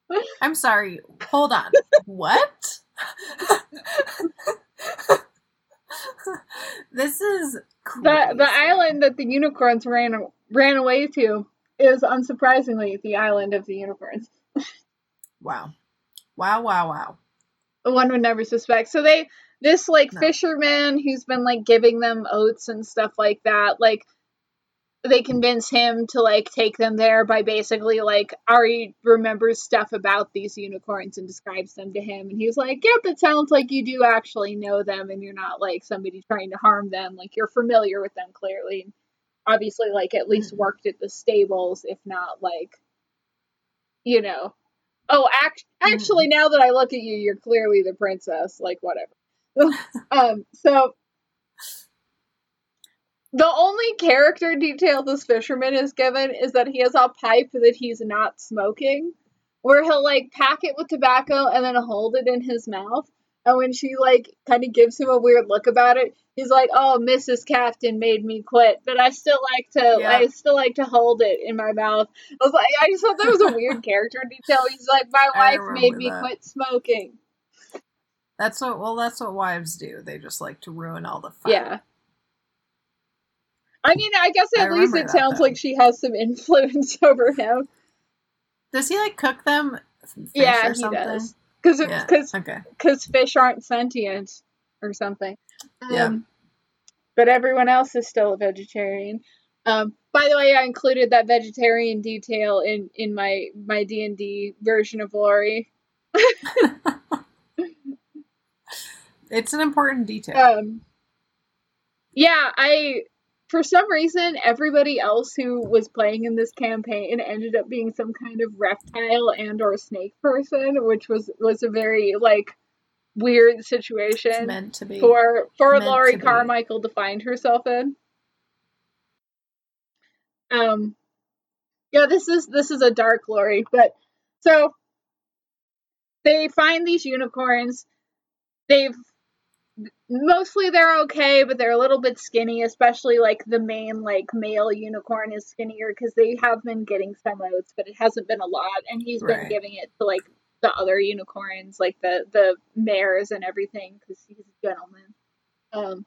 *laughs* I'm sorry. Hold on. What? *laughs* this is The the island that the unicorns ran ran away to is unsurprisingly the island of the unicorns. Wow. Wow, wow, wow. One would never suspect. So they this like No. fisherman who's been like giving them oats and stuff like that, like they convince him to like take them there by basically like Ari remembers stuff about these unicorns and describes them to him and he's like, "Yep, it sounds like you do actually know them and you're not like somebody trying to harm them. Like you're familiar with them clearly." Obviously like at least worked at the stables if not like you know. Oh, act- actually now that I look at you, you're clearly the princess, like whatever. *laughs* um so the only character detail this fisherman is given is that he has a pipe that he's not smoking, where he'll like pack it with tobacco and then hold it in his mouth. And when she like kind of gives him a weird look about it, he's like, "Oh, Mrs. Captain made me quit, but I still like to, Yeah. I still like to hold it in my mouth." I was like, I just thought that was a weird character detail. He's like, "My *laughs* wife made me that. quit smoking." That's what well that's what wives do. They just like to ruin all the fun. Yeah. I mean, I guess I at least it sounds though. like she has some *laughs* influence over him. Does he like cook them? Fish yeah, or he something? does. Because Yeah. because Okay. because fish aren't sentient or something. Yeah. Um, but everyone else is still a vegetarian. Um, by the way, I included that vegetarian detail in in my my D and D version of Lori. *laughs* It's an important detail. Um, yeah, I for some reason everybody else who was playing in this campaign ended up being some kind of reptile and or snake person, which was was a very like weird it's situation meant to be. for for Lori to. Carmichael to find herself in. Um, yeah, this is this is a dark Lori, but so they find these unicorns. They've mostly they're okay, but they're a little bit skinny, especially like the main like male unicorn is skinnier because they have been getting some oats, but it hasn't been a lot, and he's been giving it to like the other unicorns, like the the mares and everything, because he's a gentleman. Um,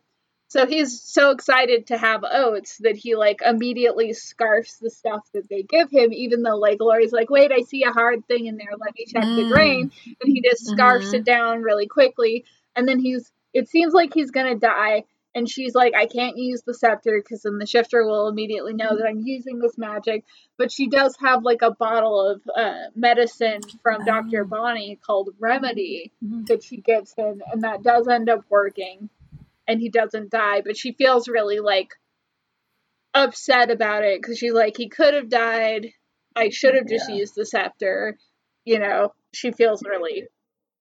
so he's so excited to have oats that he like immediately scarfs the stuff that they give him, even though like Lori's like, wait, I see a hard thing in there, let me check the Mm. grain, and he just scarfs Mhm. it down really quickly, and then he's it seems like he's gonna die. And she's like, I can't use the scepter because then the shifter will immediately know that I'm using this magic. But she does have like a bottle of uh, medicine from Dr. Oh. Bonnie called Remedy Mhm. that she gives him, and that does end up working, and he doesn't die. But she feels really like upset about it because she's like, he could have died. I should have just Yeah. used the scepter. You know, she feels really,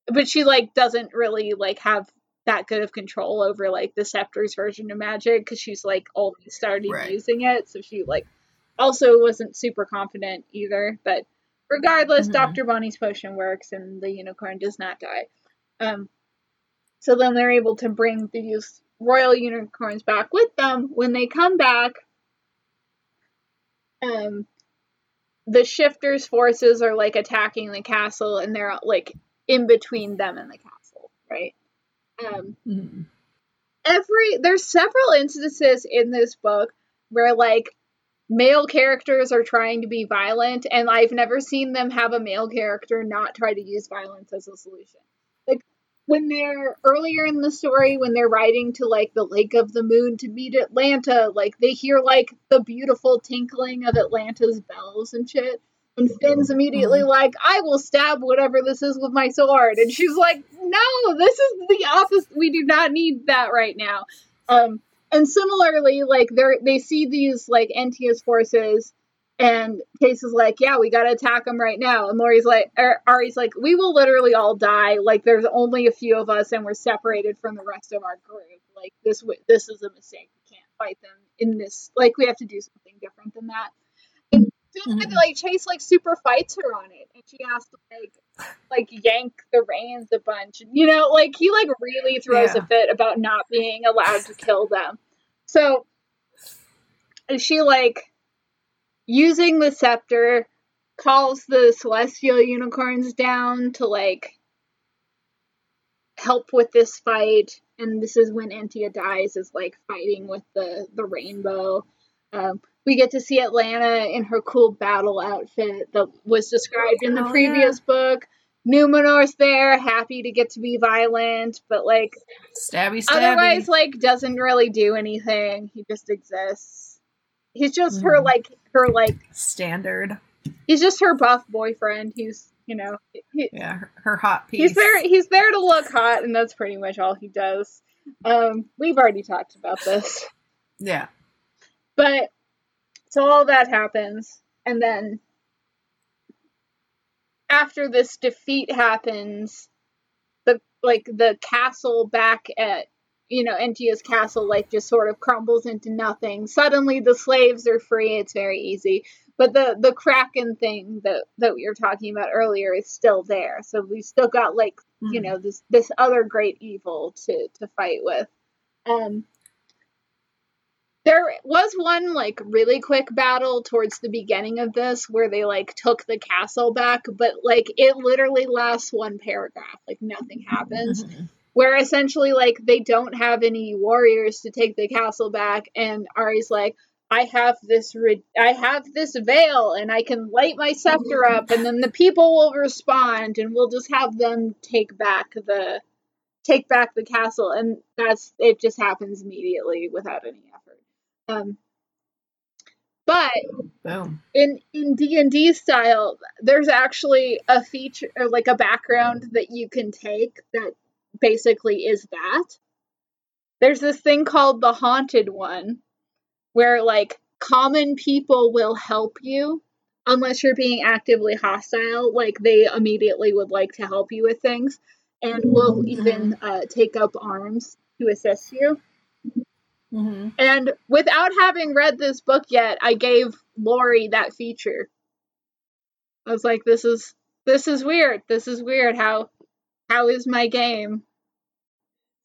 but she like doesn't really like have that good of control over like the scepter's version of magic because she's like only started Right. using it, so she like also wasn't super confident either. But regardless, Mhm. Dr. Bonnie's potion works and the unicorn does not die. Um, so then they're able to bring these royal unicorns back with them. When they come back, um, the shifters' forces are like attacking the castle, and they're like in between them and the castle, right? Um, Mhm. every there's several instances in this book where like male characters are trying to be violent and I've never seen them have a male character not try to use violence as a solution. Like when they're earlier in the story when they're riding to like the lake of the moon to meet Atlanta, like they hear like the beautiful tinkling of Atlanta's bells and shit. And Finn's immediately like, I will stab whatever this is with my sword. And she's like, No, this is the opposite. We do not need that right now. Um, and similarly, like they they see these like Entia's forces, and Chase is like, "Yeah, we gotta attack them right now." And Lori's like, Ari's like, "We will literally all die. Like, there's only a few of us, and we're separated from the rest of our group. Like, this this is a mistake. We can't fight them in this. Like, we have to do something different than that." And Mhm. like Chase like super fights her on it, and she has to like like yank the reins a bunch. You know, like he like really throws Yeah. a fit about not being allowed to kill them. So is she like using the scepter calls the celestial unicorns down to like help with this fight and this is when Antia dies is like fighting with the the rainbow um, we get to see Atlanta in her cool battle outfit that was described in the Oh, previous book. Numenor's there, happy to get to be violent, but like Stabby stabby. otherwise, like doesn't really do anything. He just exists. he's just her Mhm. like her like Standard. he's just her buff boyfriend. He's you know he, Yeah, her, her hot piece. he's there he's there to look hot, and that's pretty much all he does. Um, we've already talked about this, Yeah. but so all that happens, and then after this defeat happens, the like the castle back at you know Entia's castle like just sort of crumbles into nothing. Suddenly the slaves are free. It's very easy. But the the kraken thing that that we were talking about earlier is still there. So we still got like you Mhm. know this this other great evil to to fight with. Um there was one like really quick battle towards the beginning of this where they like took the castle back, but like it literally lasts one paragraph. Like nothing happens Mhm. where essentially like they don't have any warriors to take the castle back and Ari's like I have this ri- I have this veil and I can light my scepter up and then the people will respond and we'll just have them take back the take back the castle and that's it just happens immediately without any. Um but Boom. in in D&D style there's actually a feature or like a background that you can take that basically is that there's this thing called the haunted one where like common people will help you unless you're being actively hostile like they immediately would like to help you with things and will even uh, take up arms to assist you hmm and without having read this book yet, I gave Lori that feature. I was like, "This is this is weird. This is weird. How how is my game?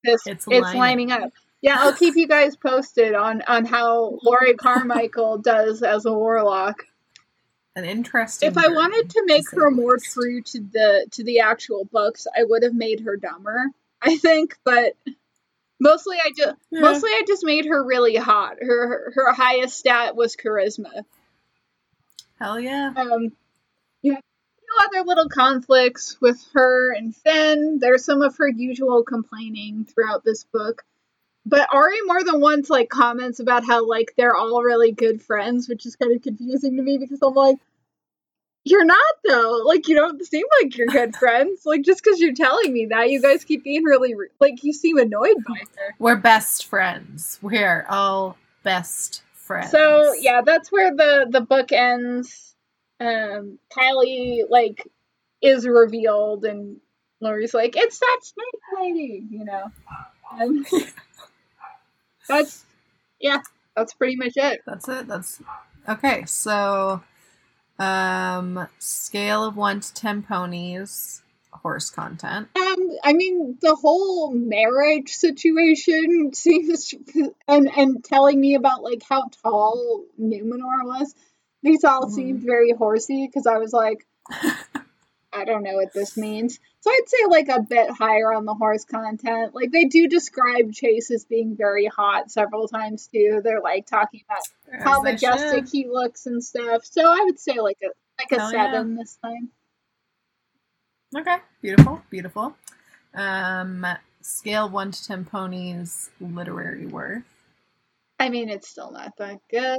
This It's it's, lining. lining up. Yeah, I'll keep you guys posted on on how Lori Carmichael *laughs* does as a warlock. An interesting. If I wanted to make say her more least. true to the to the actual books, I would have made her dumber. I think, but mostly I just Yeah. Mostly, I just made her really hot. Her her, her highest stat was charisma. Hell yeah. Um, you have a few other little conflicts with her and Finn. There's some of her usual complaining throughout this book. But Ari more than once like comments about how like they're all really good friends, which is kind of confusing to me because I'm like, you're not though. Like you don't seem like you're good *laughs* friends. Like just because you're telling me that, you guys keep being really re- like you seem annoyed by her. We're best friends. We're all best friends. So yeah, that's where the the book ends. Um, Kylie like is revealed, and Lori's like, "It's that snake lady," you know. And *laughs* that's yeah, that's pretty much it. That's it. That's okay. So, um, scale of one to ten ponies, horse content. Um, I mean, the whole marriage situation *laughs* seems, and and telling me about like how tall Numenor was, these all Mhm. seemed very horsey because I was like, *laughs* I don't know what this means. So I'd say like a bit higher on the horse content. Like they do describe Chase as being very hot several times too. They're like talking about how As they majestic should. he looks and stuff. So I would say like a like a Hell yeah. seven this time. Okay, beautiful, beautiful. Um, scale one to ten ponies, literary worth. I mean, it's still not that good.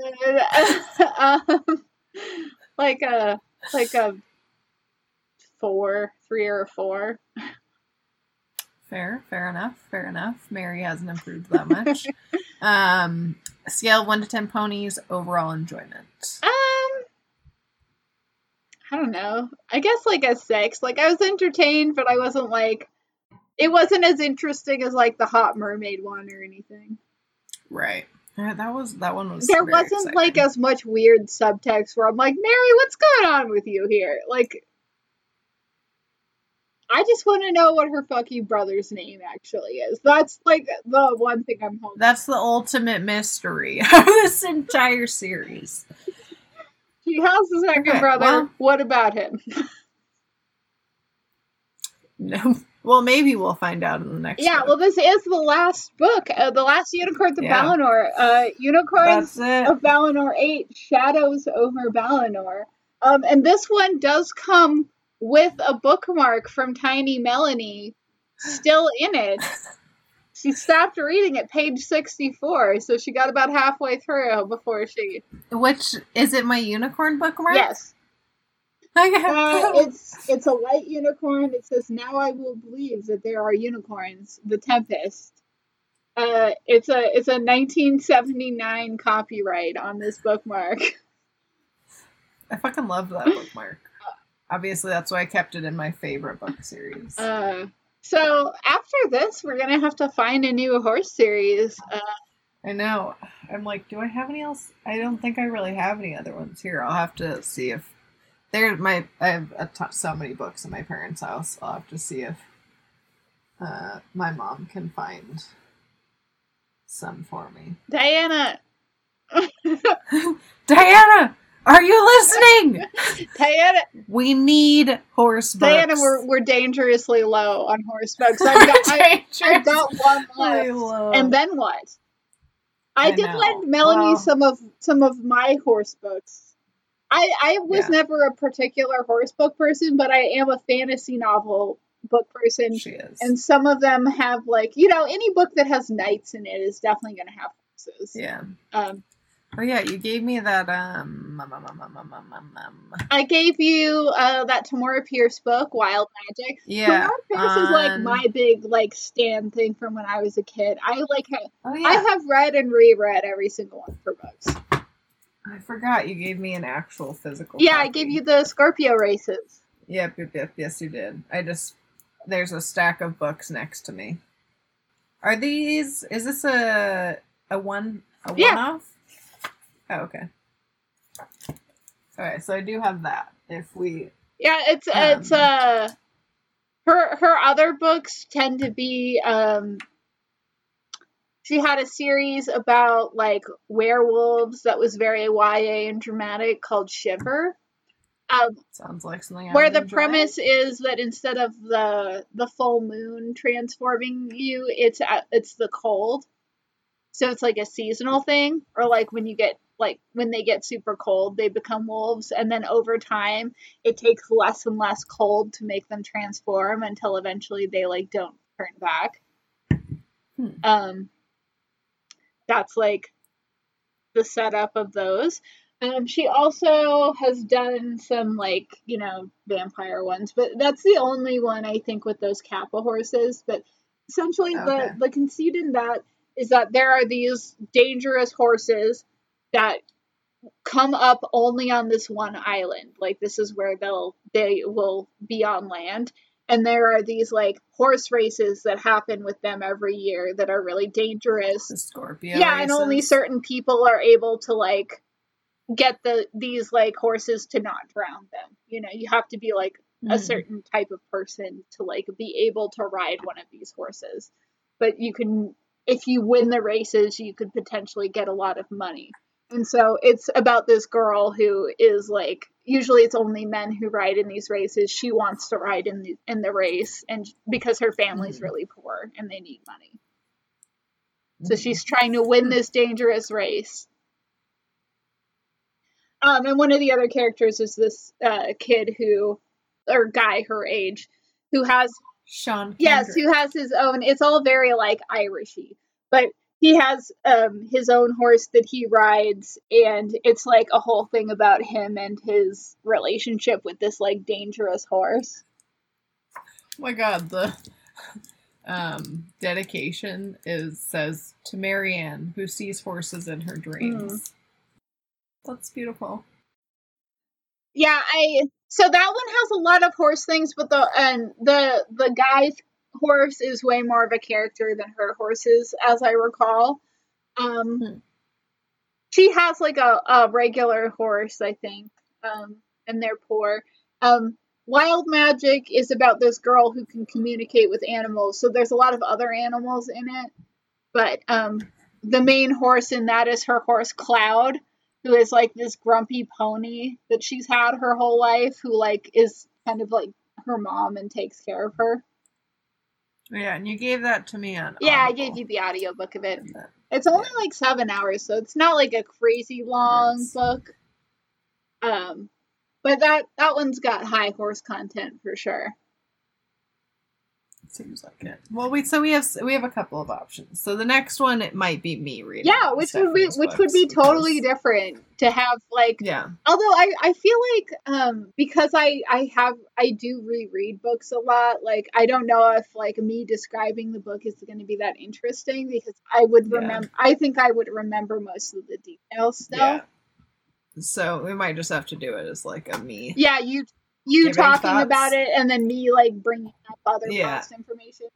*laughs* um, like a like a four, three or four. Fair, fair enough, fair enough. Mary hasn't improved that much. *laughs* um, scale one to ten ponies, overall enjoyment. Um, I don't know. I guess like a six. Like I was entertained, but I wasn't like. It wasn't as interesting as like the Hot Mermaid one or anything. Right. Yeah, that was that one was. There wasn't like as much weird subtext where I'm like, Mary, what's going on with you here? Like, I just want to know what her fucking brother's name actually is. That's like the one thing I'm hoping. That's the ultimate mystery *laughs* of this entire series. She has a second Okay, brother. well- what about him? No. Well, maybe we'll find out in the next. yeah, book. well, this is the last book, uh, the last Unicorns of Yeah. Balinor. Uh, Unicorns of Balinor 8, Shadows over Balinor. Um, and this one does come with a bookmark from Tiny Melanie still in it. *laughs* she stopped reading at page 64, so she got about halfway through before she. Which is it? My unicorn bookmark. Yes. *laughs* Okay. Uh, it's it's a white unicorn. It says, "Now I will believe that there are unicorns." The Tempest. Uh, it's a it's a 1979 copyright on this bookmark. I fucking love that bookmark. Obviously, that's why I kept it in my favorite book series. Uh, so after this, we're gonna have to find a new horse series. Uh, I know. I'm like, do I have any else? I don't think I really have any other ones here. I'll have to see if there. My I have a so many books in my parents' house. I'll have to see if uh, my mom can find some for me. Diana, *laughs* *laughs* Diana, are you listening? *laughs* Diana, we need horse books. Diana, we're we're dangerously low on horse *laughs* books. I've got, I, I've got one left. And then what? I, I did know. lend Melanie Well- some of some of my horse books. I I was Yeah. never a particular horse book person, but I am a fantasy novel book person. she is. And some of them have like you know any book that has knights in it is definitely going to have horses. yeah. Um, Oh yeah, you gave me that um. um, um, um, um, um, um, um, um. I gave you uh, that Tamora Pierce book, Wild Magic. Yeah. Tamora Pierce is like um, my big like stand thing from when I was a kid. I like Oh yeah. I have read and reread every single one of her books. I forgot you gave me an actual physical. Yeah, I gave you the Scorpio races. Yep, yep, yep. Yes, you did. I just there's a stack of books next to me. Are these? Is this a a one a Yeah. one off? Oh, okay. All right, so I do have that. If we Yeah, it's it's Um, uh her her other books tend to be um she had a series about like werewolves that was very YA and dramatic called Shiver. Um, sounds like something I where the enjoy. premise is that instead of the the full moon transforming you, it's it's the cold. So it's like a seasonal thing, or like when you get like when they get super cold, they become wolves, and then over time, it takes less and less cold to make them transform until eventually they like don't turn back. Hmm. Um, that's like the setup of those. Um, she also has done some like you know vampire ones, but that's the only one I think with those Kappa horses. But essentially, Okay. the the conceit in that is that there are these dangerous horses that come up only on this one island. Like this is where they'll they will be on land. And there are these like horse races that happen with them every year that are really dangerous the Scorpio. yeah and only certain people are able to like get the these like horses to not drown them you know you have to be like a Mhm. certain type of person to like be able to ride one of these horses but you can if you win the races you could potentially get a lot of money and so it's about this girl who is like usually it's only men who ride in these races she wants to ride in the in the race and because her family's Mhm. really poor and they need money so she's trying to win this dangerous race. Um, and one of the other characters is this uh, kid who, or guy her age, who has Sean. yes, who has his own. It's all very like Irishy, but he has um his own horse that he rides, and it's like a whole thing about him and his relationship with this like dangerous horse. Oh my god, the um dedication is says to Marianne, who sees horses in her dreams. That's beautiful. Yeah, I so that one has a lot of horse things, but the and the the guy's horse is way more of a character than her horses, as I recall. Um, Hmm. she has like a, a regular horse, I think, um, and they're poor. Um, Wild Magic is about this girl who can communicate with animals, so there's a lot of other animals in it, but um, the main horse in that is her horse Cloud, who is like this grumpy pony that she's had her whole life, who like is kind of like her mom and takes care of her. Yeah, and you gave that to me on. Yeah, I gave you the audiobook of it. It's only like seven hours, so it's not like a crazy long Yes. book. Um, but that that one's got high horse content for sure. Seems like it. Well, we so we have we have a couple of options. So the next one it might be me reading. Yeah, which would be which would be totally because- different to have like Yeah. although I, I feel like um because I I have I do reread books a lot like I don't know if like me describing the book is going to be that interesting because I would Yeah. remember I think I would remember most of the details still Yeah. So we might just have to do it as like a me. yeah you you Giving talking thoughts? about it and then me like bringing up other Yeah. past information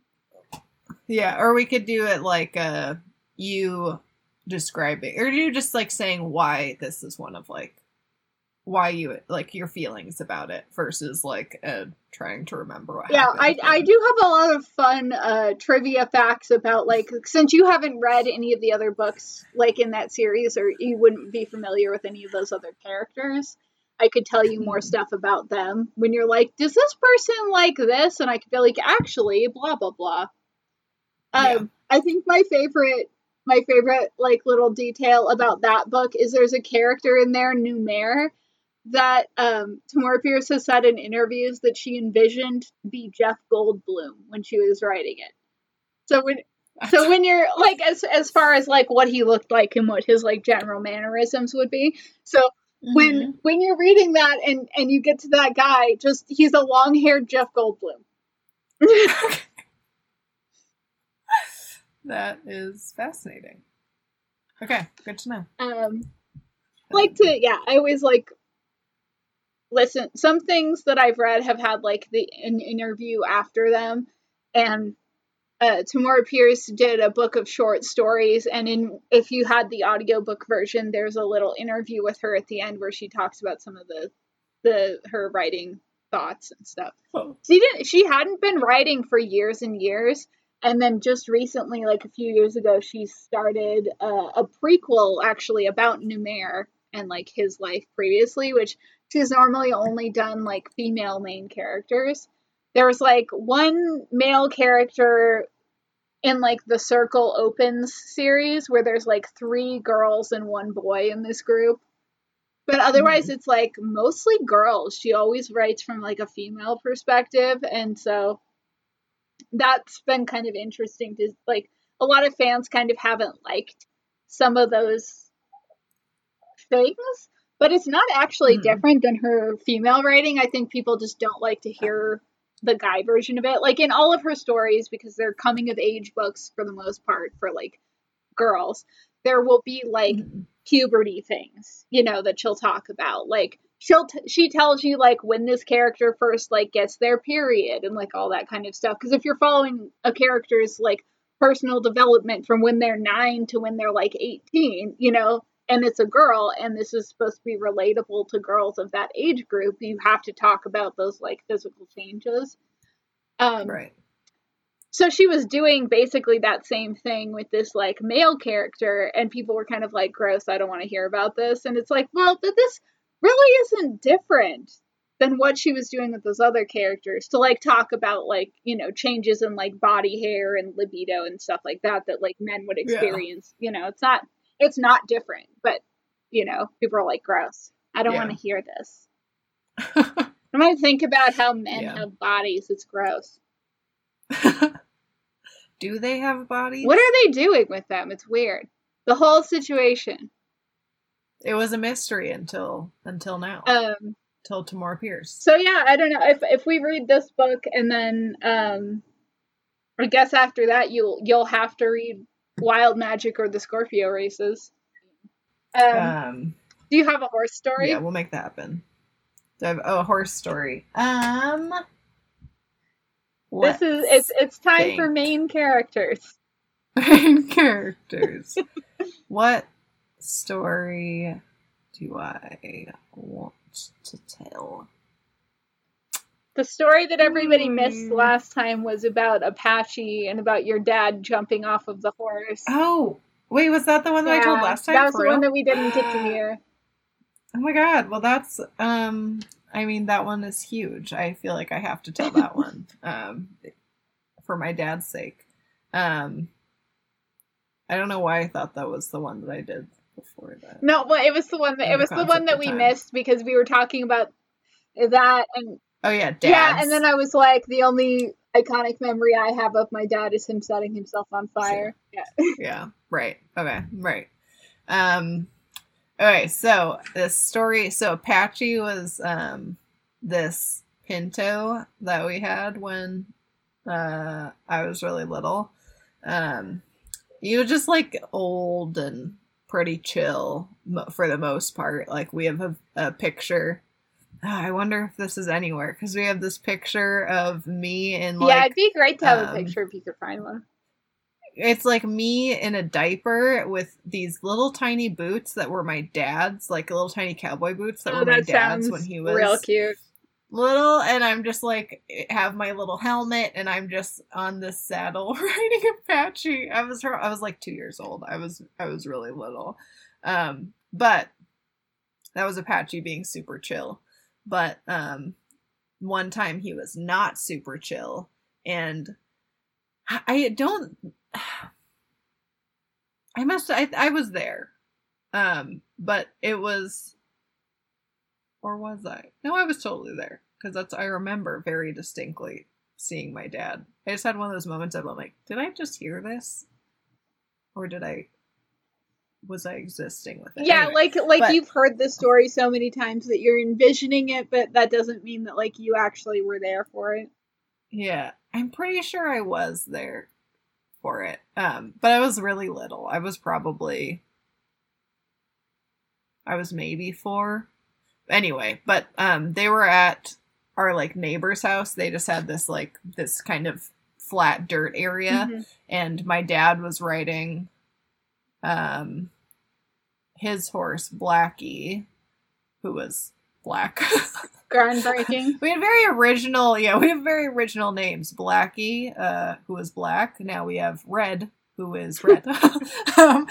Yeah, or we could do it like uh you describing or you just like saying why this is one of like why you like your feelings about it versus like uh trying to remember what yeah I. I do have a lot of fun uh trivia facts about like since you haven't read any of the other books like in that series or you wouldn't be familiar with any of those other characters i could tell you more stuff about them when you're like does this person like this and i could be like actually blah blah blah um i think my favorite my favorite like little detail about that book is there's a character in there numair that um, Tamora Pierce has said in interviews that she envisioned to be Jeff Goldblum when she was writing it. So when so when you're like as as far as like what he looked like and what his like general mannerisms would be. So when Mhm. when you're reading that and and you get to that guy, just he's a long haired Jeff Goldblum. *laughs* that is fascinating. Okay, good to know. um like to yeah i always like listen some things that i've read have had like the an interview after them and uh tamora pierce did a book of short stories and in if you had the audiobook version there's a little interview with her at the end where she talks about some of the the her writing thoughts and stuff Oh. she didn't she hadn't been writing for years and years and then just recently like a few years ago she started uh, a prequel actually about numair and like his life previously which she's normally only done like female main characters there was like one male character in like the circle opens series where there's like three girls and one boy in this group. But otherwise it's like mostly girls. She always writes from like a female perspective and so that's been kind of interesting to like a lot of fans kind of haven't liked some of those things but it's not actually Mhm. different than her female writing. I think people just don't like to hear the guy version of it like in all of her stories because they're coming of age books for the most part for like girls there will be like Mhm. puberty things, you know, that she'll talk about. Like she'll t- she tells you like when this character first like gets their period and like all that kind of stuff. Because if you're following a character's like personal development from when they're nine to when they're like eighteen, you know, and it's a girl and this is supposed to be relatable to girls of that age group, you have to talk about those like physical changes. Um, Right. so she was doing basically that same thing with this like male character and people were kind of like gross i don't want to hear about this and it's like well but this really isn't different than what she was doing with those other characters to like talk about like you know changes in like body hair and libido and stuff like that that like men would Yeah. experience you know it's not it's not different but you know people are like gross i don't Yeah. want to hear this *laughs* i might think about how men Yeah. have bodies it's gross *laughs* Do they have bodies? What are they doing with them? It's weird. The whole situation. It was a mystery until until now. Um Till Tamora Pierce. so yeah, I don't know. If if we read this book and then um I guess after that you'll you'll have to read Wild Magic or the Scorpio races. Um, Um do you have a horse story? yeah, we'll make that happen. Do I have oh, a horse story? Um this is it's it's time for main characters. *laughs* main characters. what story do I want to tell? The story that everybody missed Hmm. last time was about Apache and about your dad jumping off of the horse. Oh, wait, was that the one that I told last time? That was the one that we didn't get to hear. *gasps* Oh my god. Well, that's um I mean that one is huge. I feel like I have to tell that *laughs* one um for my dad's sake. Um I don't know why I thought that was the one that I did before that. No, but it was the one that it was the one that we time. missed because we were talking about that and Oh yeah, dad's. yeah, and then I was like the only iconic memory I have of my dad is him setting himself on fire. Yeah. *laughs* yeah right okay right um okay so this story so apache was um this pinto that we had when uh i was really little um you were just like old and pretty chill for the most part like we have a, a picture Ah, i wonder if this is anywhere because we have this picture of me and like yeah, it'd be great to have um, a picture if you could find one. it's like me in a diaper with these little tiny boots that were my dad's, like little tiny cowboy boots that Oh, were my dad's when he was real cute. little, and I'm just like have my little helmet, and I'm just on this saddle *laughs* riding Apache. I was I was like two years old. I was I was really little, um, but that was Apache being super chill. But um, one time he was not super chill, and I- don't. *sighs* I must. I I was there, um, but it was, or was I? No, I was totally there because that's I remember very distinctly seeing my dad. I just had one of those moments of I'm like, did I just hear this, or did I? Was I existing with it? Yeah, Anyway, like like but- you've heard the story so many times that you're envisioning it, but that doesn't mean that like you actually were there for it. Yeah, I'm pretty sure I was there for it. Um, but I was really little. I was probably I was maybe 4. Anyway, but um they were at our like neighbor's house. They just had this like this kind of flat dirt area Mhm. and my dad was riding um his horse Blackie who was black. *laughs* Groundbreaking. *laughs* We had very original, yeah, we have very original names. Blackie, uh, who was black. Now we have Red, who is red. *laughs* um,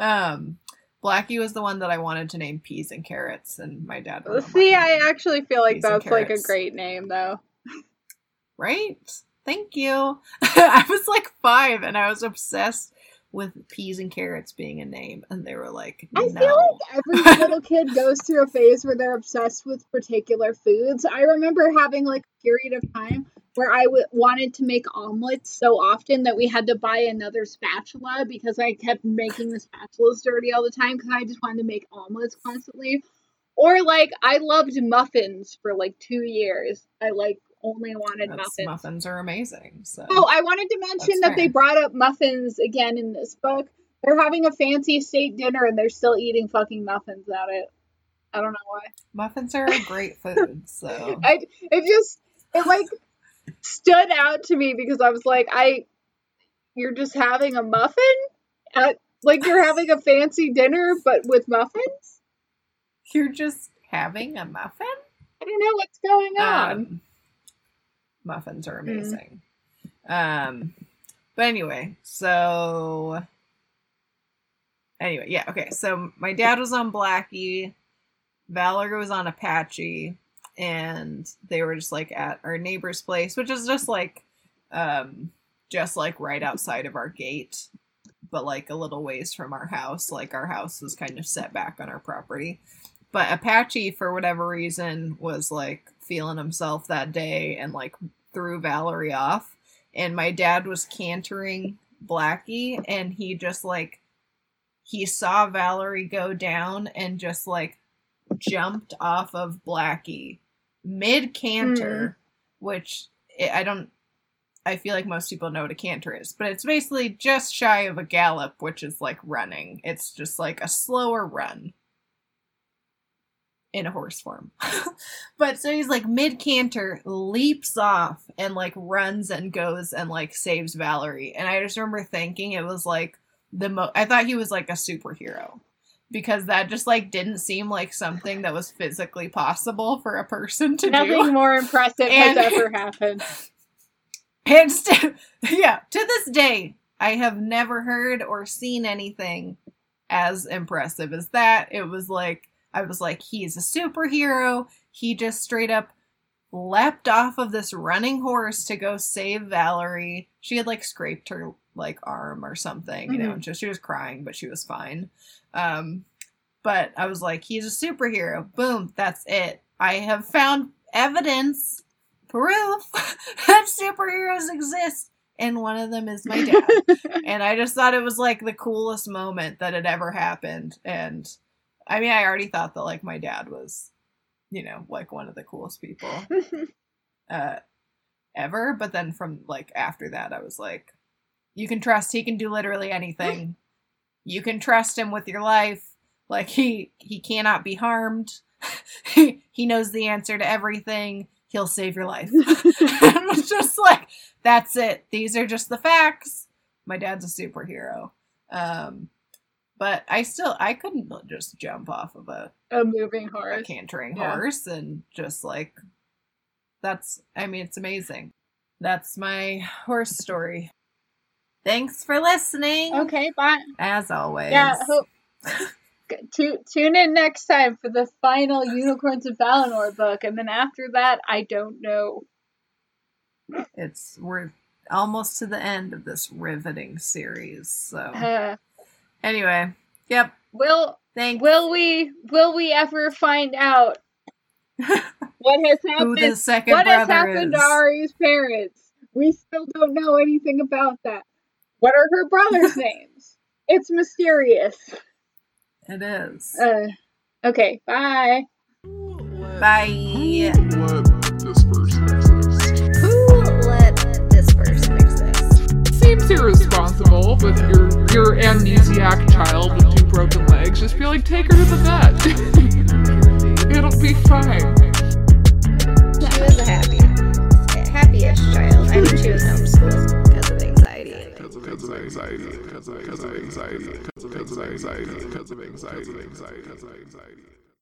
um, Blackie was the one that I wanted to name peas and carrots, and my dad. See, I actually feel like that's like a great name though. right? Thank you. I was like five, and I was obsessed with peas and carrots being a name, and they were like, I feel like every *laughs* little kid goes through a phase where they're obsessed with particular foods. I remember having like a period of time where I w- wanted to make omelets so often that we had to buy another spatula because I kept making the spatulas dirty all the time because I just wanted to make omelets constantly. Or like I loved muffins for like two years. I like only wanted That's- muffins. muffins are amazing. So Oh, I wanted to mention That's that they brought up muffins again in this book. They're having a fancy state dinner and they're still eating fucking muffins at it. I don't know why. muffins are a great food. So *laughs* I it just it like stood out to me because I was like, I you're just having a muffin at like you're *laughs* having a fancy dinner but with muffins. You're just having a muffin? I don't know what's going on. Um, muffins are amazing. Um, but anyway, so anyway, yeah, okay. So my dad was on Blackie, Valerie was on Apache, and they were just like at our neighbor's place, which is just like, um, just like right outside of our gate, but like a little ways from our house. Like our house was kind of set back on our property. But Apache, for whatever reason, was like feeling himself that day and like threw Valerie off. And my dad was cantering Blackie, and he just like he saw Valerie go down and just like jumped off of Blackie mid canter, hmm. which I I don't. I feel like most people know what a canter is, but it's basically just shy of a gallop, which is like running. It's just like a slower run in a horse form. *laughs* but so he's like mid canter, leaps off and like runs and goes and like saves Valerie. And I just remember thinking it was like the mo I thought he was like a superhero because that just like didn't seem like something that was physically possible for a person to Nothing do. Nothing more impressive And- has ever *laughs* happened. And st- *laughs* yeah, to this day, I have never heard or seen anything as impressive as that. It was like I was like, he's a superhero. He just straight up leapt off of this running horse to go save Valerie. She had like scraped her like arm or something, you know, and so she was crying, but she was fine. Um, but I was like, he's a superhero. Boom, that's it. I have found evidence proof *laughs* that superheroes exist. And one of them is my dad. *laughs* and I just thought it was like the coolest moment that had ever happened. And I mean, I already thought that like my dad was, you know, like one of the coolest people *laughs* uh, ever. But then from like after that, I was like, you can trust he can do literally anything. *gasps* you can trust him with your life. Like he he cannot be harmed. *laughs* he knows the answer to everything. He'll save your life. *laughs* and it was just like that's it. These are just the facts. My dad's a superhero. Um, but I still I couldn't just jump off of a, a moving horse, a cantering Yeah. horse and just like that's I mean it's amazing. That's my horse story. Thanks for listening. Okay, bye. As always. Yeah, hope. *laughs* Tu- tune in next time for the final Unicorns of Balinor book, and then after that, I don't know. It's we're almost to the end of this riveting series. So Uh, anyway, yep. will Thank will we will we ever find out *laughs* what has happened? who happened? the second What has happened is. to Ari's parents? We still don't know anything about that. What are her brothers' *laughs* names? It's mysterious. It is. Uh, okay, bye. Bye. Irresponsible with your your amnesiac child with two broken legs. Just be like, take her to the vet. *laughs* It'll be fine. She was a happy, happiest child. I mean, she was homeschooled because of anxiety. Because of anxiety. Because of anxiety. Because of anxiety. Because of anxiety. Because of anxiety. Because of anxiety.